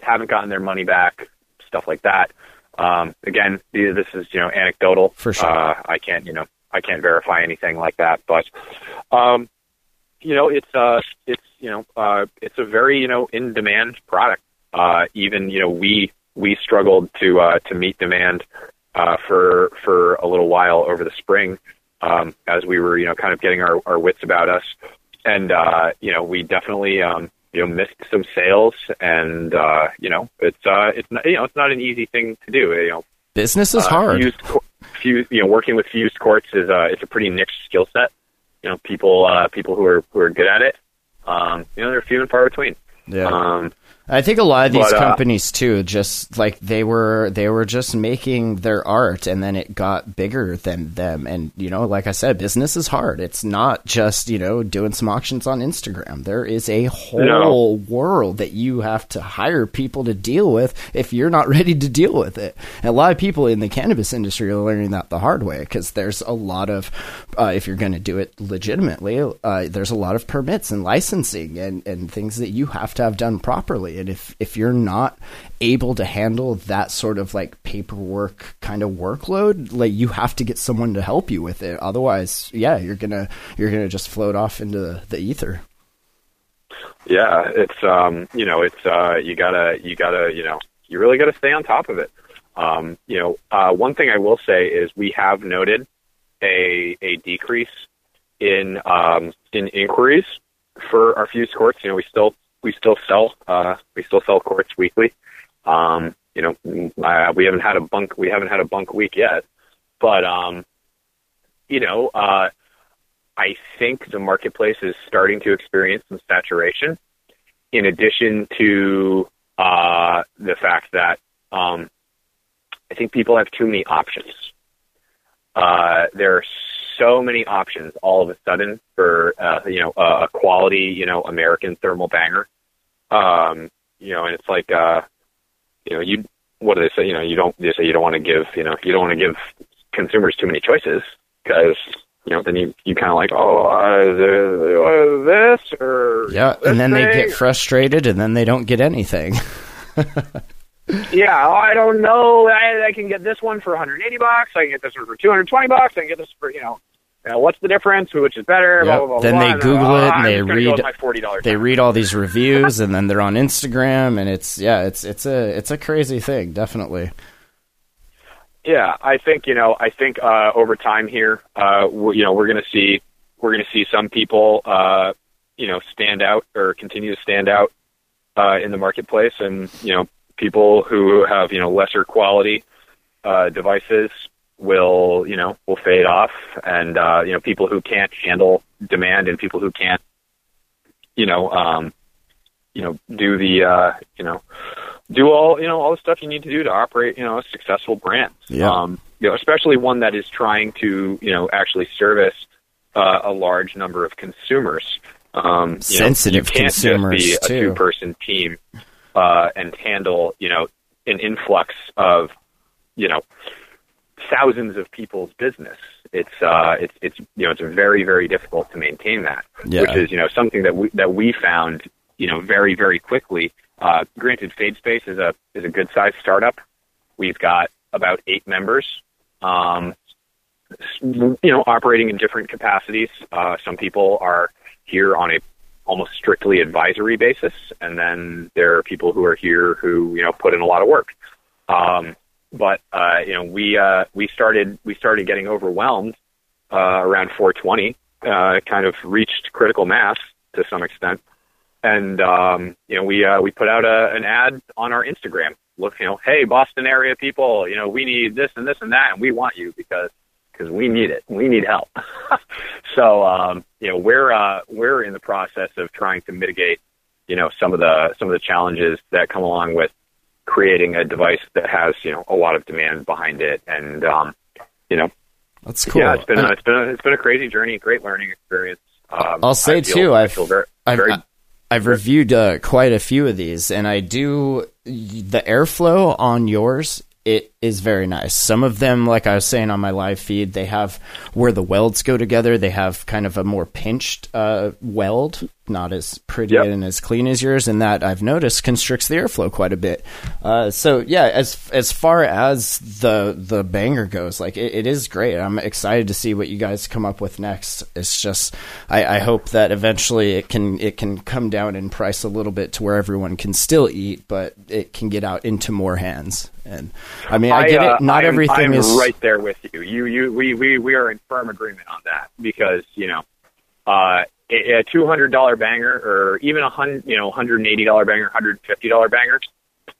haven't gotten their money back stuff like that. Um, again, this is you know anecdotal. For sure, uh, I can't you know I can't verify anything like that, but um, you know it's uh it's you know uh it's a very you know in demand product. Uh, even you know we we struggled to uh, to meet demand uh, for for a little while over the spring um, as we were you know kind of getting our, our wits about us, and uh, you know we definitely um, you know missed some sales, and uh, you know it's uh, it's not, you know it's not an easy thing to do. You know, business is uh, hard. Fused, fused, you know, working with fused quartz is uh, it's a pretty niche skill set. You know, people uh, people who are who are good at it. Um, you know, they're few and far between. Yeah. Um, I think a lot of these But, uh, companies too, just like they were, they were just making their art, and then it got bigger than them. And you know, like I said, business is hard. It's not just you know doing some auctions on Instagram. There is a whole world that you have to hire people to deal with if you're not ready to deal with it. And a lot of people in the cannabis industry are learning that the hard way because there's a lot of, uh, if you're going to do it legitimately, uh, there's a lot of permits and licensing and, and things that you have to have done properly. And if, if you're not able to handle that sort of like paperwork kind of workload, like you have to get someone to help you with it. Otherwise, yeah, you're gonna you're gonna just float off into the, the ether. Yeah, it's um, you know, it's uh, you gotta, you gotta, you know, you really gotta stay on top of it. Um, you know, uh, one thing I will say is we have noted a a decrease in um, in inquiries for our fused quartz. You know, we still we still sell uh, we still sell quartz weekly. Um, you know, we haven't had a bunk we haven't had a bunk week yet, but um, you know, uh, I think the marketplace is starting to experience some saturation. In addition to uh, the fact that um, I think people have too many options. Uh, there are so many options all of a sudden for uh, you know a a quality you know American thermal banger. Um, you know, and it's like uh, you know you what do they say? You know, you don't they say you don't want to give you know you don't want to give consumers too many choices because you know then you you kind of like oh uh, this or Yeah, and then they get frustrated, and then they don't get anything. Yeah, oh, I don't know. I, I can get this one for 180 bucks. I can get this one for 220 bucks. I can get this for you know, you know what's the difference? Which is better? Yep. blah, blah, Then they And, Google uh, it and I'm they read- with my forty dollars. they read all these reviews, and then they're on Instagram, and it's yeah, it's it's a it's a crazy thing, definitely. Yeah, I think you know. I think uh, over time here, uh, we you know, we're going to see we're going to see some people, uh, you know, stand out or continue to stand out uh, in the marketplace, and you know, people who have you know lesser quality uh, devices will you know will fade off, and uh, you know, people who can't handle demand and people who can't, you know, um, you know, do the uh, you know do all you know all the stuff you need to do to operate you know a successful brand. Yeah. Um, you know, especially one that is trying to you know actually service uh, a large number of consumers. Um, Sensitive know, you can't consumers, just be a too. two-person team uh, and handle you know an influx of you know thousands of people's business. It's uh, it's it's you know it's very very difficult to maintain that, Yeah. which is you know something that we that we found you know very very quickly. Uh, granted, Fadespace is a is a good sized startup. We've got about eight members. Um, you know, operating in different capacities. Uh, some people are here on a almost strictly advisory basis, and then there are people who are here who you know put in a lot of work. Um, but uh, you know, we uh, we started we started getting overwhelmed uh, around 420. Uh, kind of reached critical mass to some extent, and um, you know, we uh, we put out a, an ad on our Instagram. Look, you know, hey, Boston area people, you know, we need this and this and that, and we want you because because we need it. We need help. so, um, you know, we're uh, we're in the process of trying to mitigate, you know, some of the some of the challenges that come along with creating a device that has you know a lot of demand behind it, and um, you know, That's cool. yeah, it's been a, it's been a, it's been a crazy journey, great learning experience. Um, I'll say I feel, too, I I've- very, I've, very I've reviewed uh, quite a few of these, and I do the airflow on yours. It is very nice. Some of them, like I was saying on my live feed, they have where the welds go together. They have kind of a more pinched uh, weld, not as pretty Yep. and as clean as yours, and that I've noticed constricts the airflow quite a bit. Uh, so yeah, as as far as the the banger goes, like it, it is great. I'm excited to see what you guys come up with next. It's just I, I hope that eventually it can it can come down in price a little bit to where everyone can still eat, but it can get out into more hands. And I mean, I, get uh, it. Not I'm- everything I'm is right there with you. You, you, we, we, we are in firm agreement on that because you know, uh, a, two hundred dollar banger or even a hundred, you know, hundred and eighty dollar banger, hundred fifty dollar banger,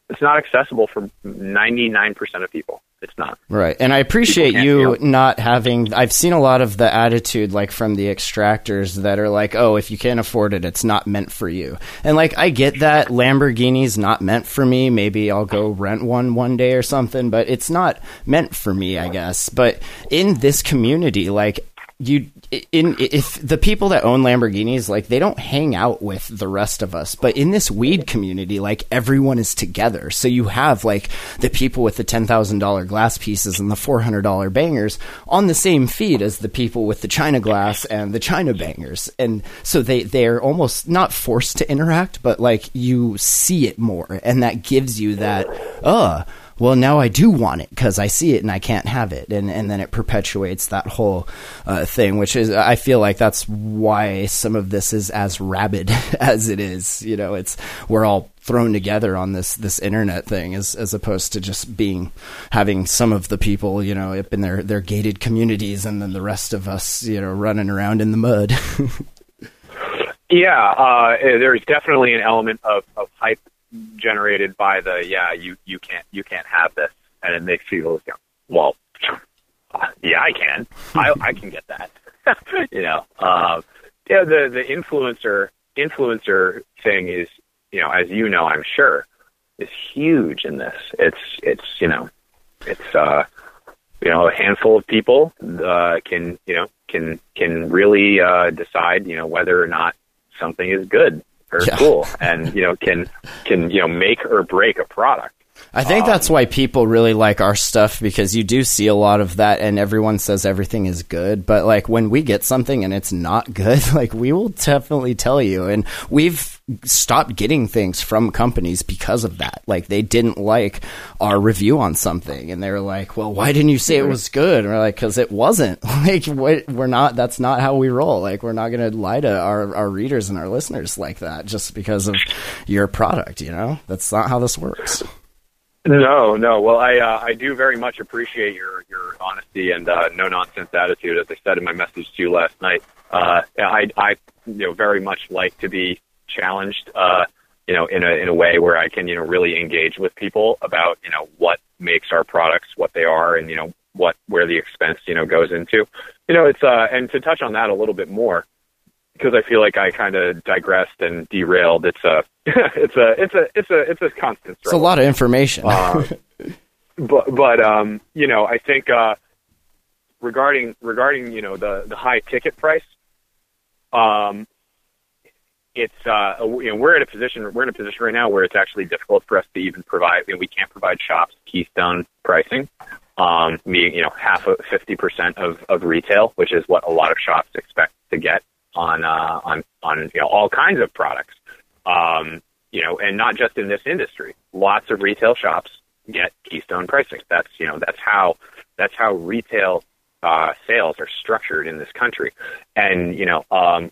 it's not accessible for ninety nine percent of people. It's not. Right. And I appreciate you you not having I've seen a lot of the attitude like from the extractors that are like, "Oh, if you can't afford it, it's not meant for you." And like I get that Lamborghini's not meant for me. Maybe I'll go rent one one day or something, but it's not meant for me, I guess. But in this community, like you in if the people that own Lamborghinis like they don't hang out with the rest of us but in this weed community like everyone is together. So you have like the people with the $10,000 glass pieces and the $400 bangers on the same feed as the people with the china glass and the china bangers. And so they they're almost not forced to interact but like you see it more. And that gives you that uh well, now I do want it because I see it and I can't have it, and and then it perpetuates that whole uh, thing, which is I feel like that's why some of this is as rabid as it is. You know, it's we're all thrown together on this this internet thing as as opposed to just being having some of the people you know up in their their gated communities and then the rest of us you know running around in the mud. Yeah, uh, there's definitely an element of, of hype generated by the yeah you you can't you can't have this, and it makes people go well, yeah I can I I can get that, you know. Uh, yeah, the the influencer influencer thing is you know as you know I'm sure is huge in this. It's it's you know it's uh you know a handful of people uh, can you know can can really uh, decide you know whether or not something is good or Yeah. cool, and you know can can you know make or break a product. I think um, that's why people really like our stuff because you do see a lot of that and everyone says everything is good. But like when we get something and it's not good, like we will definitely tell you. And we've stopped getting things from companies because of that. Like they didn't like our review on something and they were like, well, why didn't you say it was good? And we're like, cause it wasn't. Like we're not, that's not how we roll. Like we're not going to lie to our, our readers and our listeners like that just because of your product, you know? That's not how this works. No, no. Well, I uh, I do very much appreciate your your honesty and uh, no nonsense attitude, as I said in my message to you last night. Uh, I I you know very much like to be challenged, uh, you know, in a in a way where I can you know really engage with people about you know what makes our products what they are and you know what where the expense you know goes into. You know, it's uh and to touch on that a little bit more because I feel like I kind of digressed and derailed. It's a it's a it's a it's a it's a constant. It's a lot of information. Uh, but but um, you know, I think uh, regarding regarding you know the the high ticket price, um, it's uh, you know we're in a position we're in a position right now where it's actually difficult for us to even provide. You know, we can't provide shops keystone pricing. Um, being you know half of fifty percent of of retail, which is what a lot of shops expect to get on uh, on on you know all kinds of products. Um, you know, and not just in this industry. Lots of retail shops get keystone pricing. That's you know that's how that's how retail uh, sales are structured in this country. And you know, um,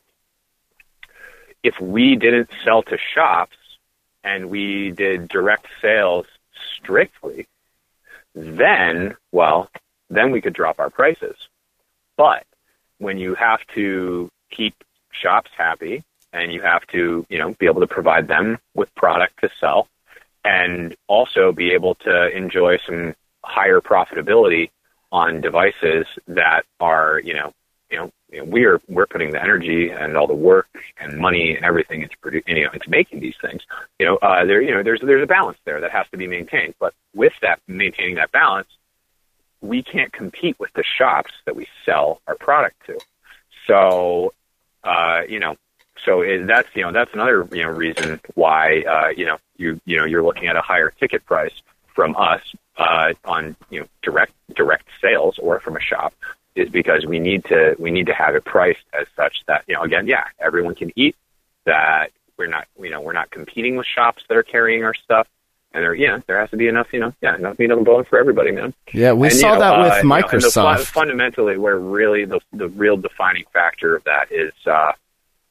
if we didn't sell to shops and we did direct sales strictly, then well, then we could drop our prices. But when you have to keep shops happy and you have to, you know, be able to provide them with product to sell and also be able to enjoy some higher profitability on devices that are, you know, you know, we're we're putting the energy and all the work and money and everything into produ- you know into making these things. You know, uh, there you know there's there's a balance there that has to be maintained. But with that maintaining that balance, we can't compete with the shops that we sell our product to. So, uh, you know, so it, that's you know that's another you know reason why uh, you know you you know you're looking at a higher ticket price from us uh, on you know direct direct sales or from a shop is because we need to we need to have it priced as such that you know again yeah everyone can eat that we're not you know we're not competing with shops that are carrying our stuff and there yeah there has to be enough you know yeah enough meat on the bone for everybody man yeah, we and, you saw know, that uh, with you know, the Microsoft. fundamentally, where really the the real defining factor of that is uh,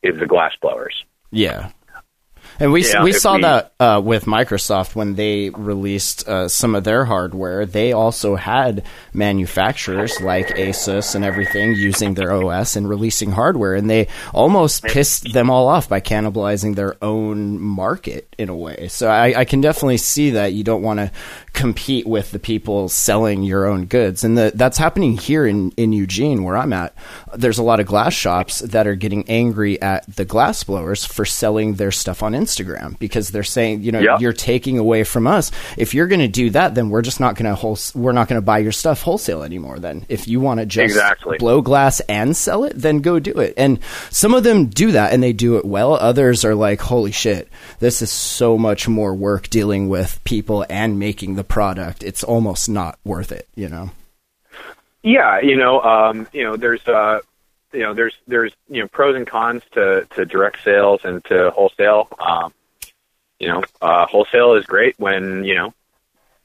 is the glass blowers. yeah. And we Yeah, we saw we- that uh, with Microsoft when they released uh, some of their hardware. They also had manufacturers like Asus and everything using their OS and releasing hardware, and they almost pissed them all off by cannibalizing their own market in a way. So I, I can definitely see that you don't want to compete with the people selling your own goods, and the, that's happening here in in Eugene where I'm at. There's a lot of glass shops that are getting angry at the glass blowers for selling their stuff on Instagram because they're saying, you know, you're taking away from us. If you're going to do that, then we're just not going to whole, we're not going to buy your stuff wholesale anymore. Then, if you want to just Exactly. blow glass and sell it, then go do it. And some of them do that and they do it well. Others are like, holy shit, this is so much more work dealing with people and making the product. It's almost not worth it, you know. Yeah, you know, um, you know, there's uh, you know, there's there's you know pros and cons to to direct sales and to wholesale. Um, you know, uh, wholesale is great when you know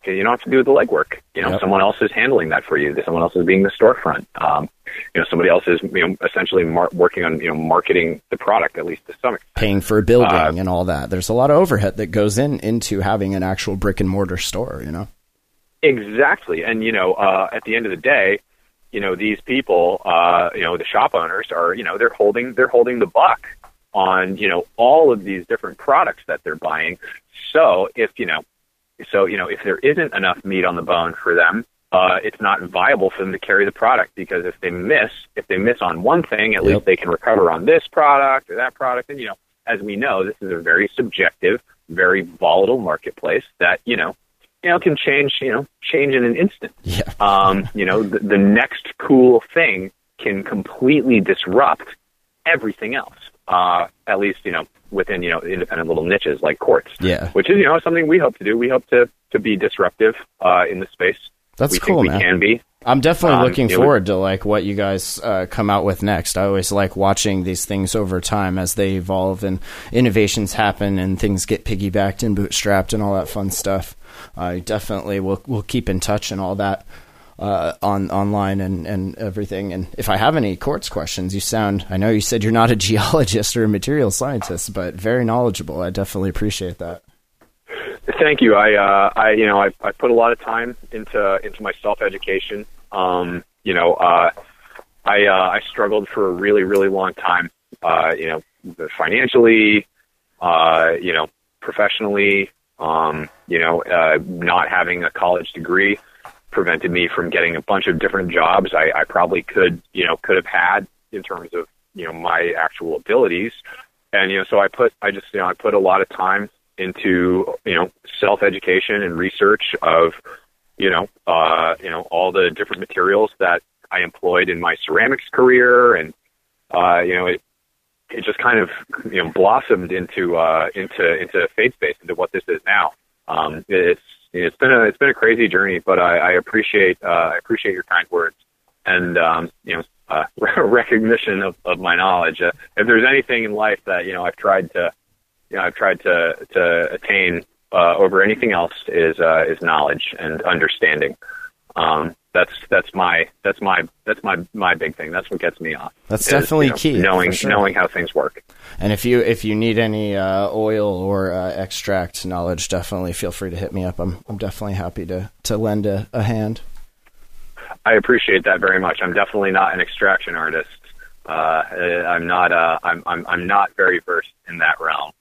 you don't have to do the legwork. You know, Yep. someone else is handling that for you. Someone else is being the storefront. Um, you know, somebody else is you know essentially mar- working on you know marketing the product at least to some extent. Paying for a building Uh, and all that. There's a lot of overhead that goes in into having an actual brick and mortar store, you know. Exactly, and you know, uh, at the end of the day, you know, these people, uh, you know, the shop owners are, you know, they're holding they're holding the buck on, you know, all of these different products that they're buying. So if you know, so you know, if there isn't enough meat on the bone for them, uh, it's not viable for them to carry the product because if they miss, if they miss on one thing, at Yep. least they can recover on this product or that product. And you know, as we know, this is a very subjective, very volatile marketplace that you know, you know, can change, you know, change in an instant Yeah. um, you know, the, the next cool thing can completely disrupt everything else. Uh, at least, you know, within, you know, independent little niches like quartz, Yeah. which is, you know, something we hope to do. We hope to, to be disruptive, uh, in the space. That's we cool, man. can be. I'm definitely Um, looking was- forward to like what you guys uh, come out with next. I always like watching these things over time as they evolve and innovations happen and things get piggybacked and bootstrapped and all that fun stuff. I definitely will will keep in touch and all that uh, on online and, and everything. And if I have any quartz questions, you sound. I know you said you're not a geologist or a material scientist, but very knowledgeable. I definitely appreciate that. Thank you. I, uh, I, you know, I, I put a lot of time into into my self education. Um, you know, uh, I uh, I struggled for a really really long time. Uh, you know, financially, uh, you know, professionally. Um, you know, uh, not having a college degree prevented me from getting a bunch of different jobs I, I probably could, you know, could have had in terms of, you know, my actual abilities. And, you know, so I put, I just, you know, I put a lot of time into, you know, self education and research of, you know, uh, you know, all the different materials that I employed in my ceramics career. And, uh, you know, it, it just kind of, you know, blossomed into, uh, into, into Fadespace, into what this is now. Um, it's, it's been a, it's been a crazy journey, but I, I appreciate, uh, I appreciate your kind words and, um, you know, uh, recognition of, of my knowledge. Uh, if there's anything in life that, you know, I've tried to, you know, I've tried to, to attain, uh, over anything else is, uh, is knowledge and understanding. Um, that's, that's my, that's my, that's my, my big thing. That's what gets me off. That's is, definitely you know, key, Knowing, sure. knowing how things work. And if you if you need any uh, oil or uh, extract knowledge, definitely feel free to hit me up. I'm I'm definitely happy to to lend a, a hand. I appreciate that very much. I'm definitely not an extraction artist. Uh, I'm not. Uh, I'm, I'm. I'm not very versed in that realm.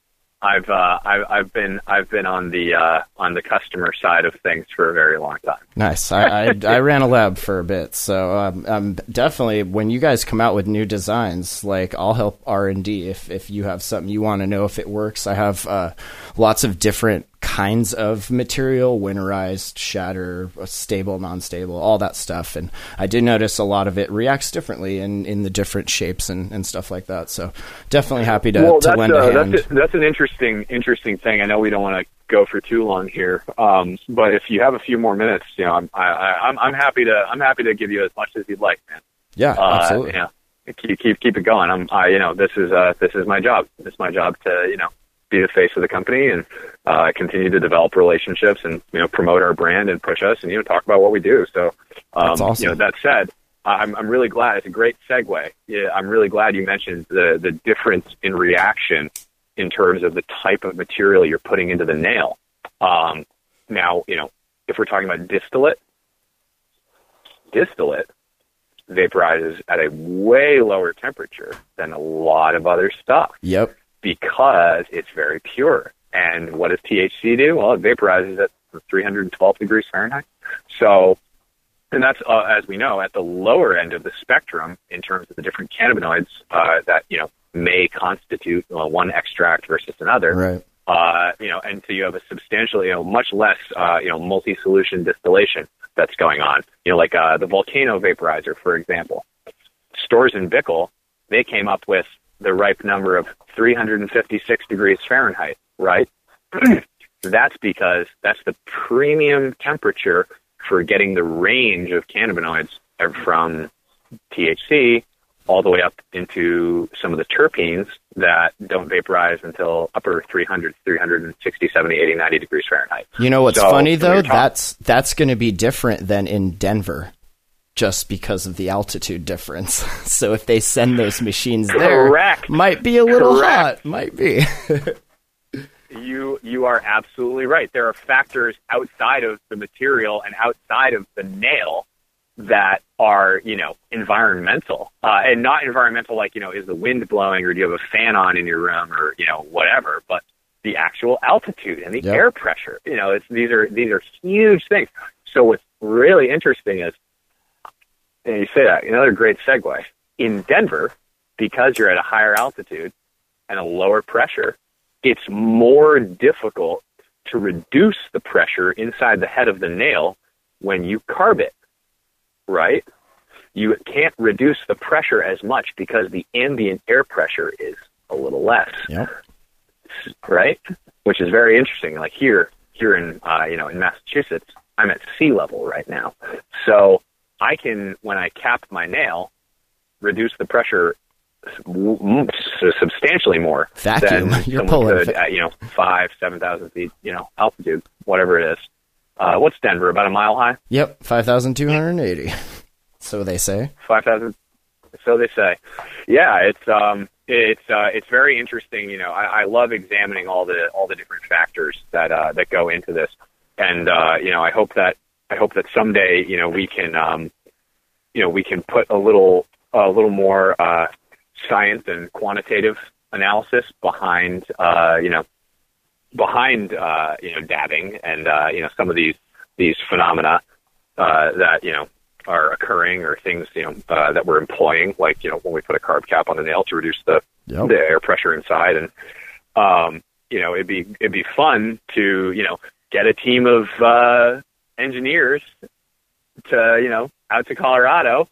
I've. Uh, I've. I've been. I've been on the uh, on the customer side of things for a very long time. Nice. I, I I ran a lab for a bit, so um, um, definitely when you guys come out with new designs, like I'll help R and D if if you have something you want to know if it works. I have uh, lots of different kinds of material winterized shatter stable non-stable all that stuff and i did notice a lot of it reacts differently in in the different shapes and, and stuff like that so definitely happy to, well, to lend a uh, hand that's a, that's an interesting interesting thing. I know we don't want to go for too long here, um, but if you have a few more minutes, you know, I'm I, I, I'm I'm happy to I'm happy to give you as much as you'd like, man. yeah Uh, absolutely You know, keep keep keep it going. I'm I you know this is uh this is my job. It's my job to you know be the face of the company and uh, continue to develop relationships and you know promote our brand and push us and you know talk about what we do. So um, awesome. you know that said, I'm I'm really glad. It's a great segue. Yeah, I'm really glad you mentioned the the difference in reaction in terms of the type of material you're putting into the nail. Um, now, you know, if we're talking about distillate, distillate vaporizes at a way lower temperature than a lot of other stuff. Yep. Because it's very pure. And what does THC do? Well, it vaporizes at 312 degrees Fahrenheit. So, and that's, uh, as we know, at the lower end of the spectrum in terms of the different cannabinoids uh, that, you know, may constitute uh, one extract versus another. Right. Uh, you know, and so you have a substantially, you know, much less, uh, you know, multi-solution distillation that's going on. You know, like uh, the volcano vaporizer, for example. Storz and Bickel, they came up with the ripe number of 356 degrees Fahrenheit, right? that's because that's the premium temperature for getting the range of cannabinoids from THC all the way up into some of the terpenes that don't vaporize until upper 300, 360, 70, 80, 90 degrees Fahrenheit. You know what's So, funny though? That's that's going to be different than in Denver, just because of the altitude difference. so if they send those machines there, might be a little Correct. hot. Might be. You you are absolutely right. There are factors outside of the material and outside of the nail that are you know environmental uh, and not environmental like you know is the wind blowing or do you have a fan on in your room or you know whatever, but the actual altitude and the Yep. air pressure. You know, it's these are these are huge things. So what's really interesting is, and you say that another great segue in Denver because you're at a higher altitude and a lower pressure it's more difficult to reduce the pressure inside the head of the nail when you carb it, right? You can't reduce the pressure as much because the ambient air pressure is a little less, yep. right? Which is very interesting. Like here, here in uh, you know in Massachusetts, I'm at sea level right now, so I can when I cap my nail, reduce the pressure w- m- s- substantially more Vacuum. than You're someone pulling could at you know five, seven thousand feet, you know altitude, whatever it is. Uh, what's Denver? About a mile high? Yep. Five thousand two hundred eighty. So they say. five thousand. So they say. Yeah, it's um, it's uh, it's very interesting. You know, I, I love examining all the all the different factors that uh, that go into this, and uh, you know, I hope that I hope that someday you know we can um, you know we can put a little a little more uh, science and quantitative analysis behind uh, you know behind uh, you know dabbing and uh, you know some of these these phenomena uh, that you know are occurring or things you know uh, that we're employing, like you know when we put a carb cap on the nail to reduce the Yep. the air pressure inside, and um, you know it'd be it'd be fun to you know get a team of uh, engineers to you know out to Colorado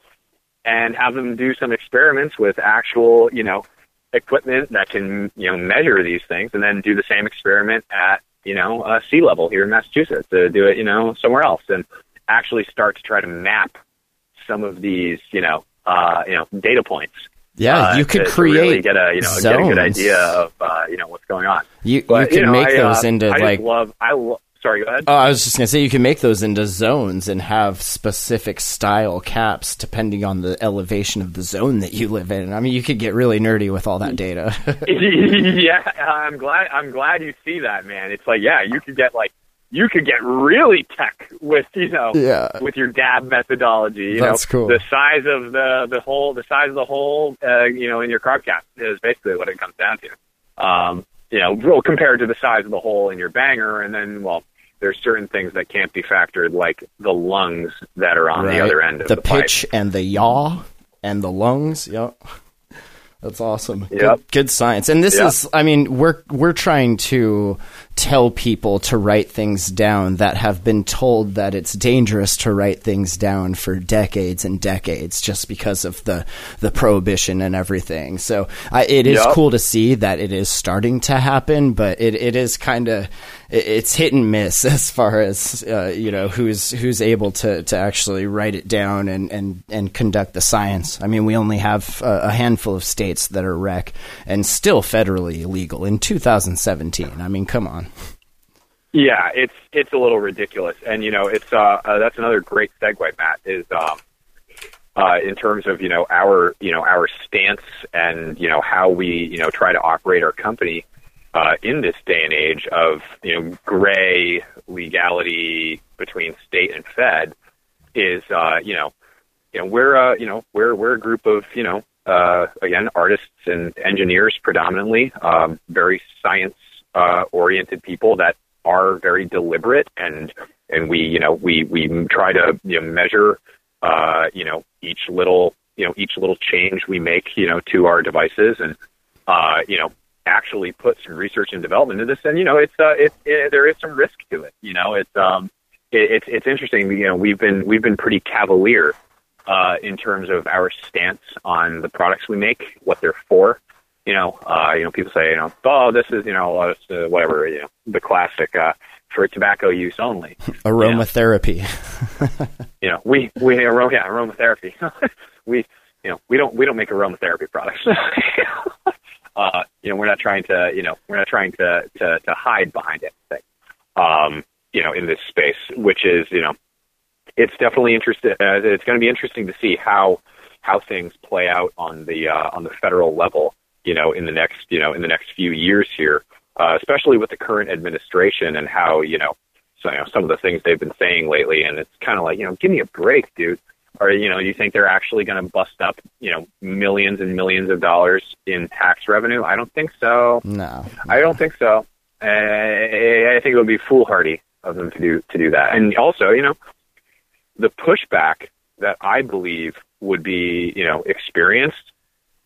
and have them do some experiments with actual you know equipment that can you know measure these things, and then do the same experiment at you know uh, sea level here in Massachusetts to do it you know somewhere else and actually start to try to map some of these you know uh, you know data points. Yeah, uh, you could to- to create really get a you know get a good idea of uh, you know what's going on. You But you can know, make I, those uh, into I like love I lo- sorry go ahead. Oh, I was just gonna say you can make those into zones and have specific style caps depending on the elevation of the zone that you live in. I mean, you could get really nerdy with all that data. yeah, I'm glad. I'm glad you see that, man. It's like, yeah, you could get like, you could get really tech with you know, Yeah. with your dab methodology. You That's know, cool. the size of the the hole, the size of the hole, uh, you know, in your carb cap is basically what it comes down to. Um, you know, well, compared to the size of the hole in your banger, and then well. There's certain things that can't be factored, like the lungs that are on the other end of the, the pipe. pitch and the yaw and the lungs. Yep. That's awesome. Yep. Good, good science. And this Yep. is I mean, we're we're trying to tell people to write things down that have been told that it's dangerous to write things down for decades and decades just because of the the prohibition and everything. So, I, it is Yep. cool to see that it is starting to happen, but it, it is kind of it's hit and miss as far as uh, you know who's who's able to, to actually write it down and, and, and conduct the science. I mean, we only have a, a handful of states that are rec and still federally illegal in 2017. I mean, come on. Yeah, it's it's a little ridiculous, and you know, it's uh, uh that's another great segue, Mat. Is um, uh, in terms of you know our you know our stance and you know how we you know try to operate our company. uh, in this day and age of you know gray legality between state and Fed is uh, you know you know we're uh, you know we're we're a group of you know uh, again artists and engineers predominantly um, very science uh, oriented people that are very deliberate and and we you know we we try to you know measure uh, you know each little you know each little change we make you know to our devices and uh, you know actually put some research and development into this. And you know it's uh it, it there is some risk to it you know it's um it, it's it's interesting you know we've been we've been pretty cavalier uh in terms of our stance on the products we make what they're for you know uh you know people say you know oh this is you know uh, whatever you know the classic uh for tobacco use only aromatherapy you know we we aroma yeah aromatherapy we you know we don't we don't make aromatherapy products uh, you know, we're not trying to, you know, we're not trying to to, to hide behind anything, um, you know, in this space, which is, you know, it's definitely interesting. Uh, it's going to be interesting to see how how things play out on the uh, on the federal level, you know, in the next, you know, in the next few years here, uh, especially with the current administration and how, you know, so, you know, some of the things they've been saying lately, and it's kind of like, you know, give me a break, dude or you know, you think they're actually going to bust up, you know, millions and millions of dollars in tax revenue? I don't think so. No, no. I don't think so. Uh, I think it would be foolhardy of them to do to do that. And also, you know, the pushback that I believe would be, you know, experienced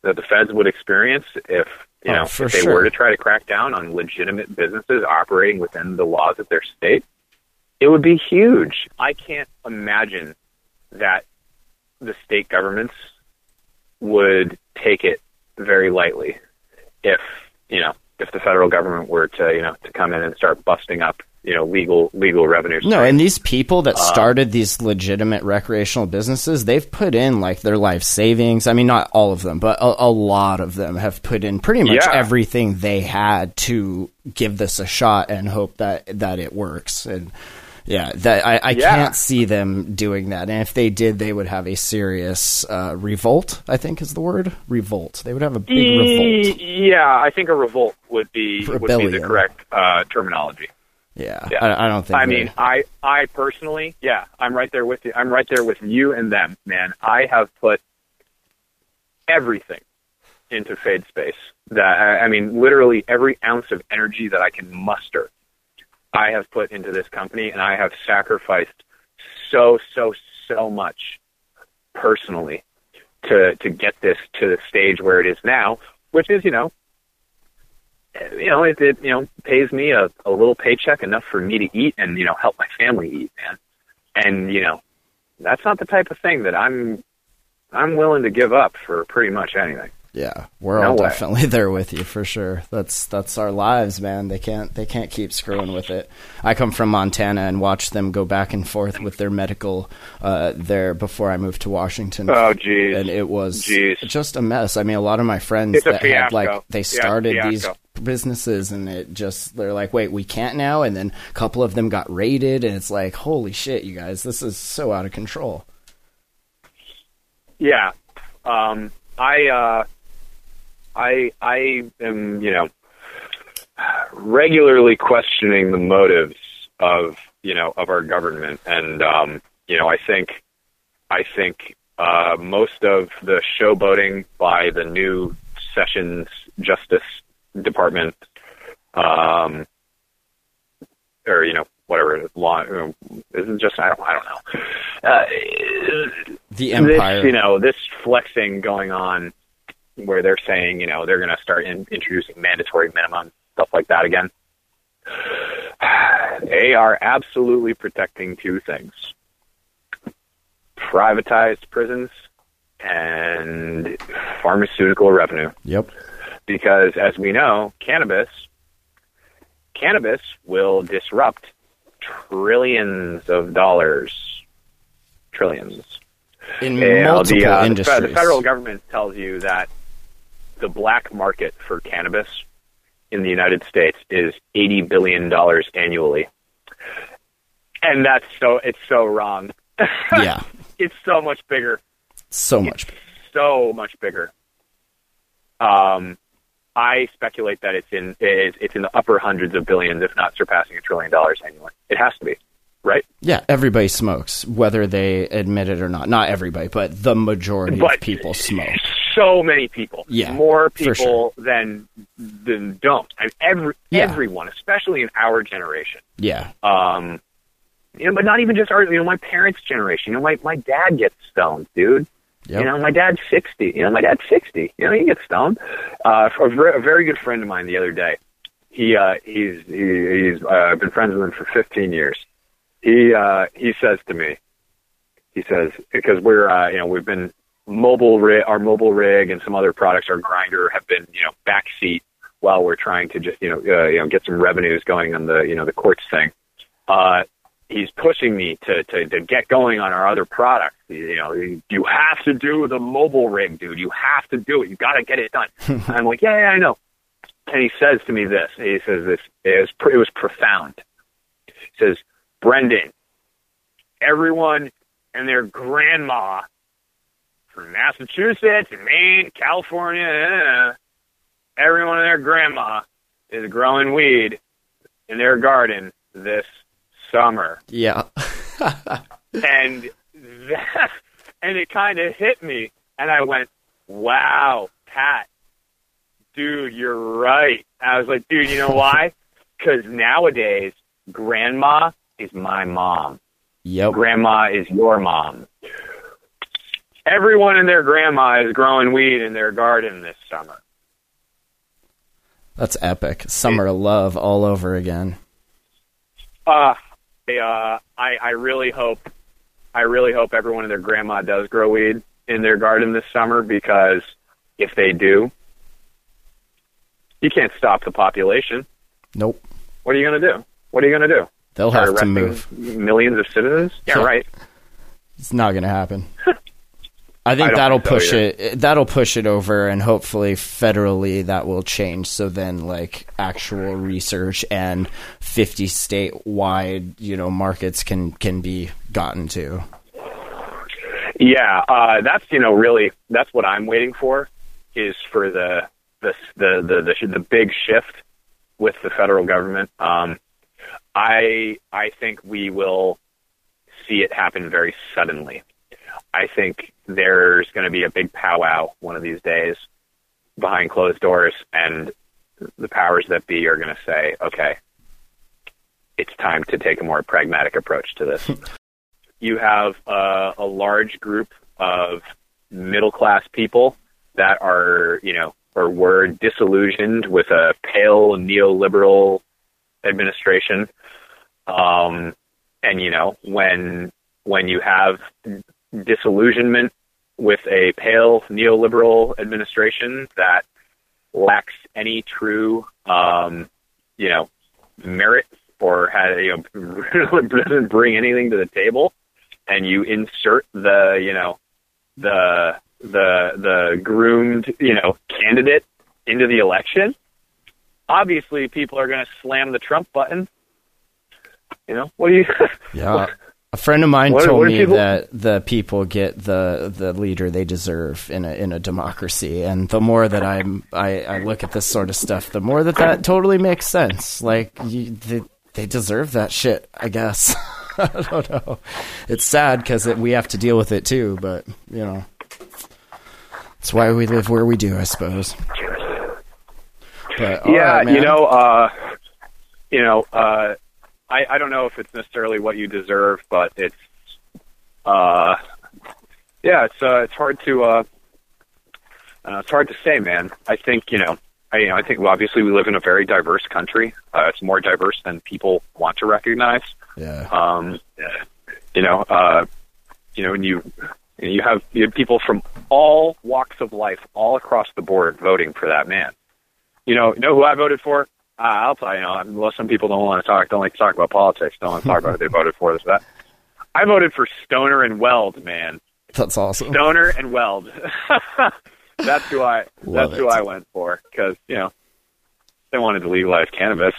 that the feds would experience if you Oh, know for if they sure. were to try to crack down on legitimate businesses operating within the laws of their state, it would be huge. I can't imagine that the state governments would take it very lightly if you know if the federal government were to you know to come in and start busting up you know legal legal revenue No, and these people that started these legitimate recreational businesses, they've put in like their life savings. I mean, not all of them, but a, a lot of them have put in pretty much Yeah. everything they had to give this a shot and hope that that it works. And yeah, that I, I Yeah. can't see them doing that. And if they did, they would have a serious uh, revolt. I think is the word revolt. They would have a big revolt. yeah i think a revolt would be would be the correct uh terminology Yeah, Yeah. I, I don't think. I they- mean, I I personally, yeah, I'm right there with you. I'm right there with you and them, man. I have put everything into Fadespace. That I I mean, literally every ounce of energy that I can muster, I have put into this company, and I have sacrificed so so so much personally to to get this to the stage where it is now, which is you know you know, it, it you know pays me a, a little paycheck enough for me to eat and you know help my family eat, man. And you know, that's not the type of thing that I'm I'm willing to give up for pretty much anything. Yeah, we're No all way. definitely there with you for sure. That's that's our lives, man. They can't they can't keep screwing with it. I come from Montana and watch them go back and forth with their medical uh, there before I moved to Washington. Oh, geez. and it was Jeez. just a mess. I mean, a lot of my friends It's that had like they Yeah, started these fiasco. Businesses and it just they're like, wait, we can't now. And then a couple of them got raided, and it's like, holy shit, you guys, this is so out of control. Yeah. Um, I, uh, I, I am, you know, regularly questioning the motives of, you know, of our government. And, um, you know, I think, I think, uh, most of the showboating by the new Sessions Justice Department, um, or, you know, whatever law, isn't just, I don't, I don't know. Uh, The empire, this, you know, this flexing going on where they're saying, you know, they're going to start in, introducing mandatory minimum stuff like that again. They are absolutely protecting two things: privatized prisons and pharmaceutical revenue. Yep. Because, as we know, cannabis cannabis will disrupt trillions of dollars, trillions In yeah, multiple the, uh, industries. The federal government tells you that the black market for cannabis in the United States is eighty billion dollars annually, and that's so it's so wrong. yeah, it's so much bigger, so much. so much bigger. Um, I speculate that it's in it's in the upper hundreds of billions, if not surpassing a trillion dollars annually. It has to be, right? Yeah, everybody smokes, whether they admit it or not. Not everybody, but the majority But- of people smoke. So many people, Yeah, more people than than don't. And every Yeah. everyone, especially in our generation. Yeah, Um, you know, but not even just our, you know, my parents' generation. You know, my my dad gets stoned, dude. Yep. You know, my dad's sixty. You know, my dad's sixty. You know, he gets stoned. Uh, a, ver- a very good friend of mine the other day. He uh, he's he, he's uh, I've been friends with him for fifteen years. He uh, he says to me, he says because we're uh, you know we've been mobile rig, our mobile rig and some other products, our grinder have been you know backseat while we're trying to just you know uh, you know get some revenues going on the you know the quartz thing. Uh, he's pushing me to, to to get going on our other products. You know, you have to do the mobile rig, dude. You have to do it. You got to get it done. I'm like, yeah, yeah, I know. And he says to me this. He says this. It was it was profound. He says, Brendan, everyone and their grandma from Massachusetts, Maine, California, uh, everyone and their grandma is growing weed in their garden this summer yeah, and that, and it kind of hit me, and I went, "Wow, Pat, dude, you're right." I was like, "Dude, you know why? Because nowadays, grandma is my mom. yep. Grandma is your mom. Everyone and their grandma is growing weed in their garden this summer." That's epic. Summer love all over again. Uh, I, uh, I I really hope, I really hope everyone and their grandma does grow weed in their garden this summer because if they do, you can't stop the population. Nope, What are you going to do? What are you going to do? they'll Start have to move. millions of citizens? Yeah, Yeah. right. It's not going to happen. I think I that'll think so push either. it. That'll push it over, and hopefully, federally, that will change. So then, like actual research and fifty state wide, you know, markets can can be gotten to. Yeah, uh, that's you know really that's what I'm waiting for is for the the the the the, the big shift with the federal government. Um, I I think we will see it happen very suddenly. I think there's going to be a big powwow one of these days behind closed doors, and the powers that be are going to say, "Okay, it's time to take a more pragmatic approach to this." you have uh, a large group of middle class people that are, you know, or were disillusioned with a pale neoliberal administration. Um, and you know, when when you have disillusionment with a pale neoliberal administration that lacks any true, um, you know, merit or has, you know, doesn't bring anything to the table, and you insert the, you know, the the the groomed, you know, candidate into the election, obviously people are going to slam the Trump button. You know, what do you? Yeah. A friend of mine What- told what me people- that the people get the the leader they deserve in a in a democracy, and the more that I'm I, I look at this sort of stuff, the more that that totally makes sense. Like you, they they deserve that shit, I guess. I don't know. It's sad because we have to deal with it too, but you know, that's why we live where we do, I suppose. But yeah, right, you know, uh, you know, uh, I I don't know if it's necessarily what you deserve, but it's, uh, yeah, it's uh, it's hard to uh, uh, it's hard to say, man. I think you know, I you know, I think well, obviously we live in a very diverse country. Uh, it's more diverse than people want to recognize. yeah, Um, you know, uh, you know, and you you have you have people from all walks of life, all across the board, voting for that man. You know, you know who I voted for? Uh, I'll tell you. You know, well, some people don't want to talk, don't like to talk about politics, don't want to talk about it. They voted for this, that. I voted for Stoner and Weld, man. that's awesome. Stoner and Weld. that's who I. Love that's who. I went for because you know they wanted to legalize cannabis.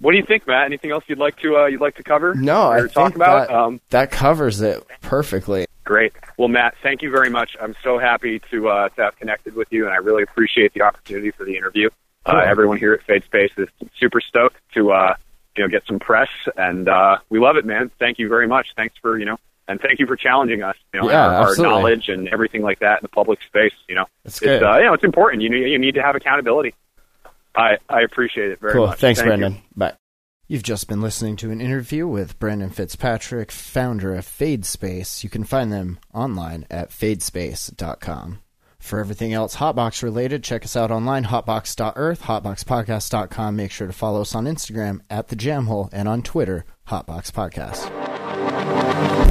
What do you think, Mat? Anything else you'd like to uh, you'd like to cover? No, I talk think about? that- Um, That covers it perfectly. Great. Well, Mat, thank you very much. I'm so happy to uh, to have connected with you, and I really appreciate the opportunity for the interview. Uh, everyone here at Fadespace is super stoked to uh, you know get some press, and uh, we love it, man. Thank you very much. Thanks for you know, and thank you for challenging us. You know, Yeah, our, our knowledge and everything like that in the public space. You know, That's it's good. uh, you know it's important. You need you need to have accountability. I I appreciate it very cool. much. Thanks, Thank you. Brendan. Bye. You've just been listening to an interview with Brendan Fitzpatrick, founder of FadeSpace. You can find them online at fadespace.com. For everything else Hotbox related, check us out online, hotbox.earth, hotboxpodcast.com. Make sure to follow us on Instagram at The Jam Hole and on Twitter, Hotbox Podcast.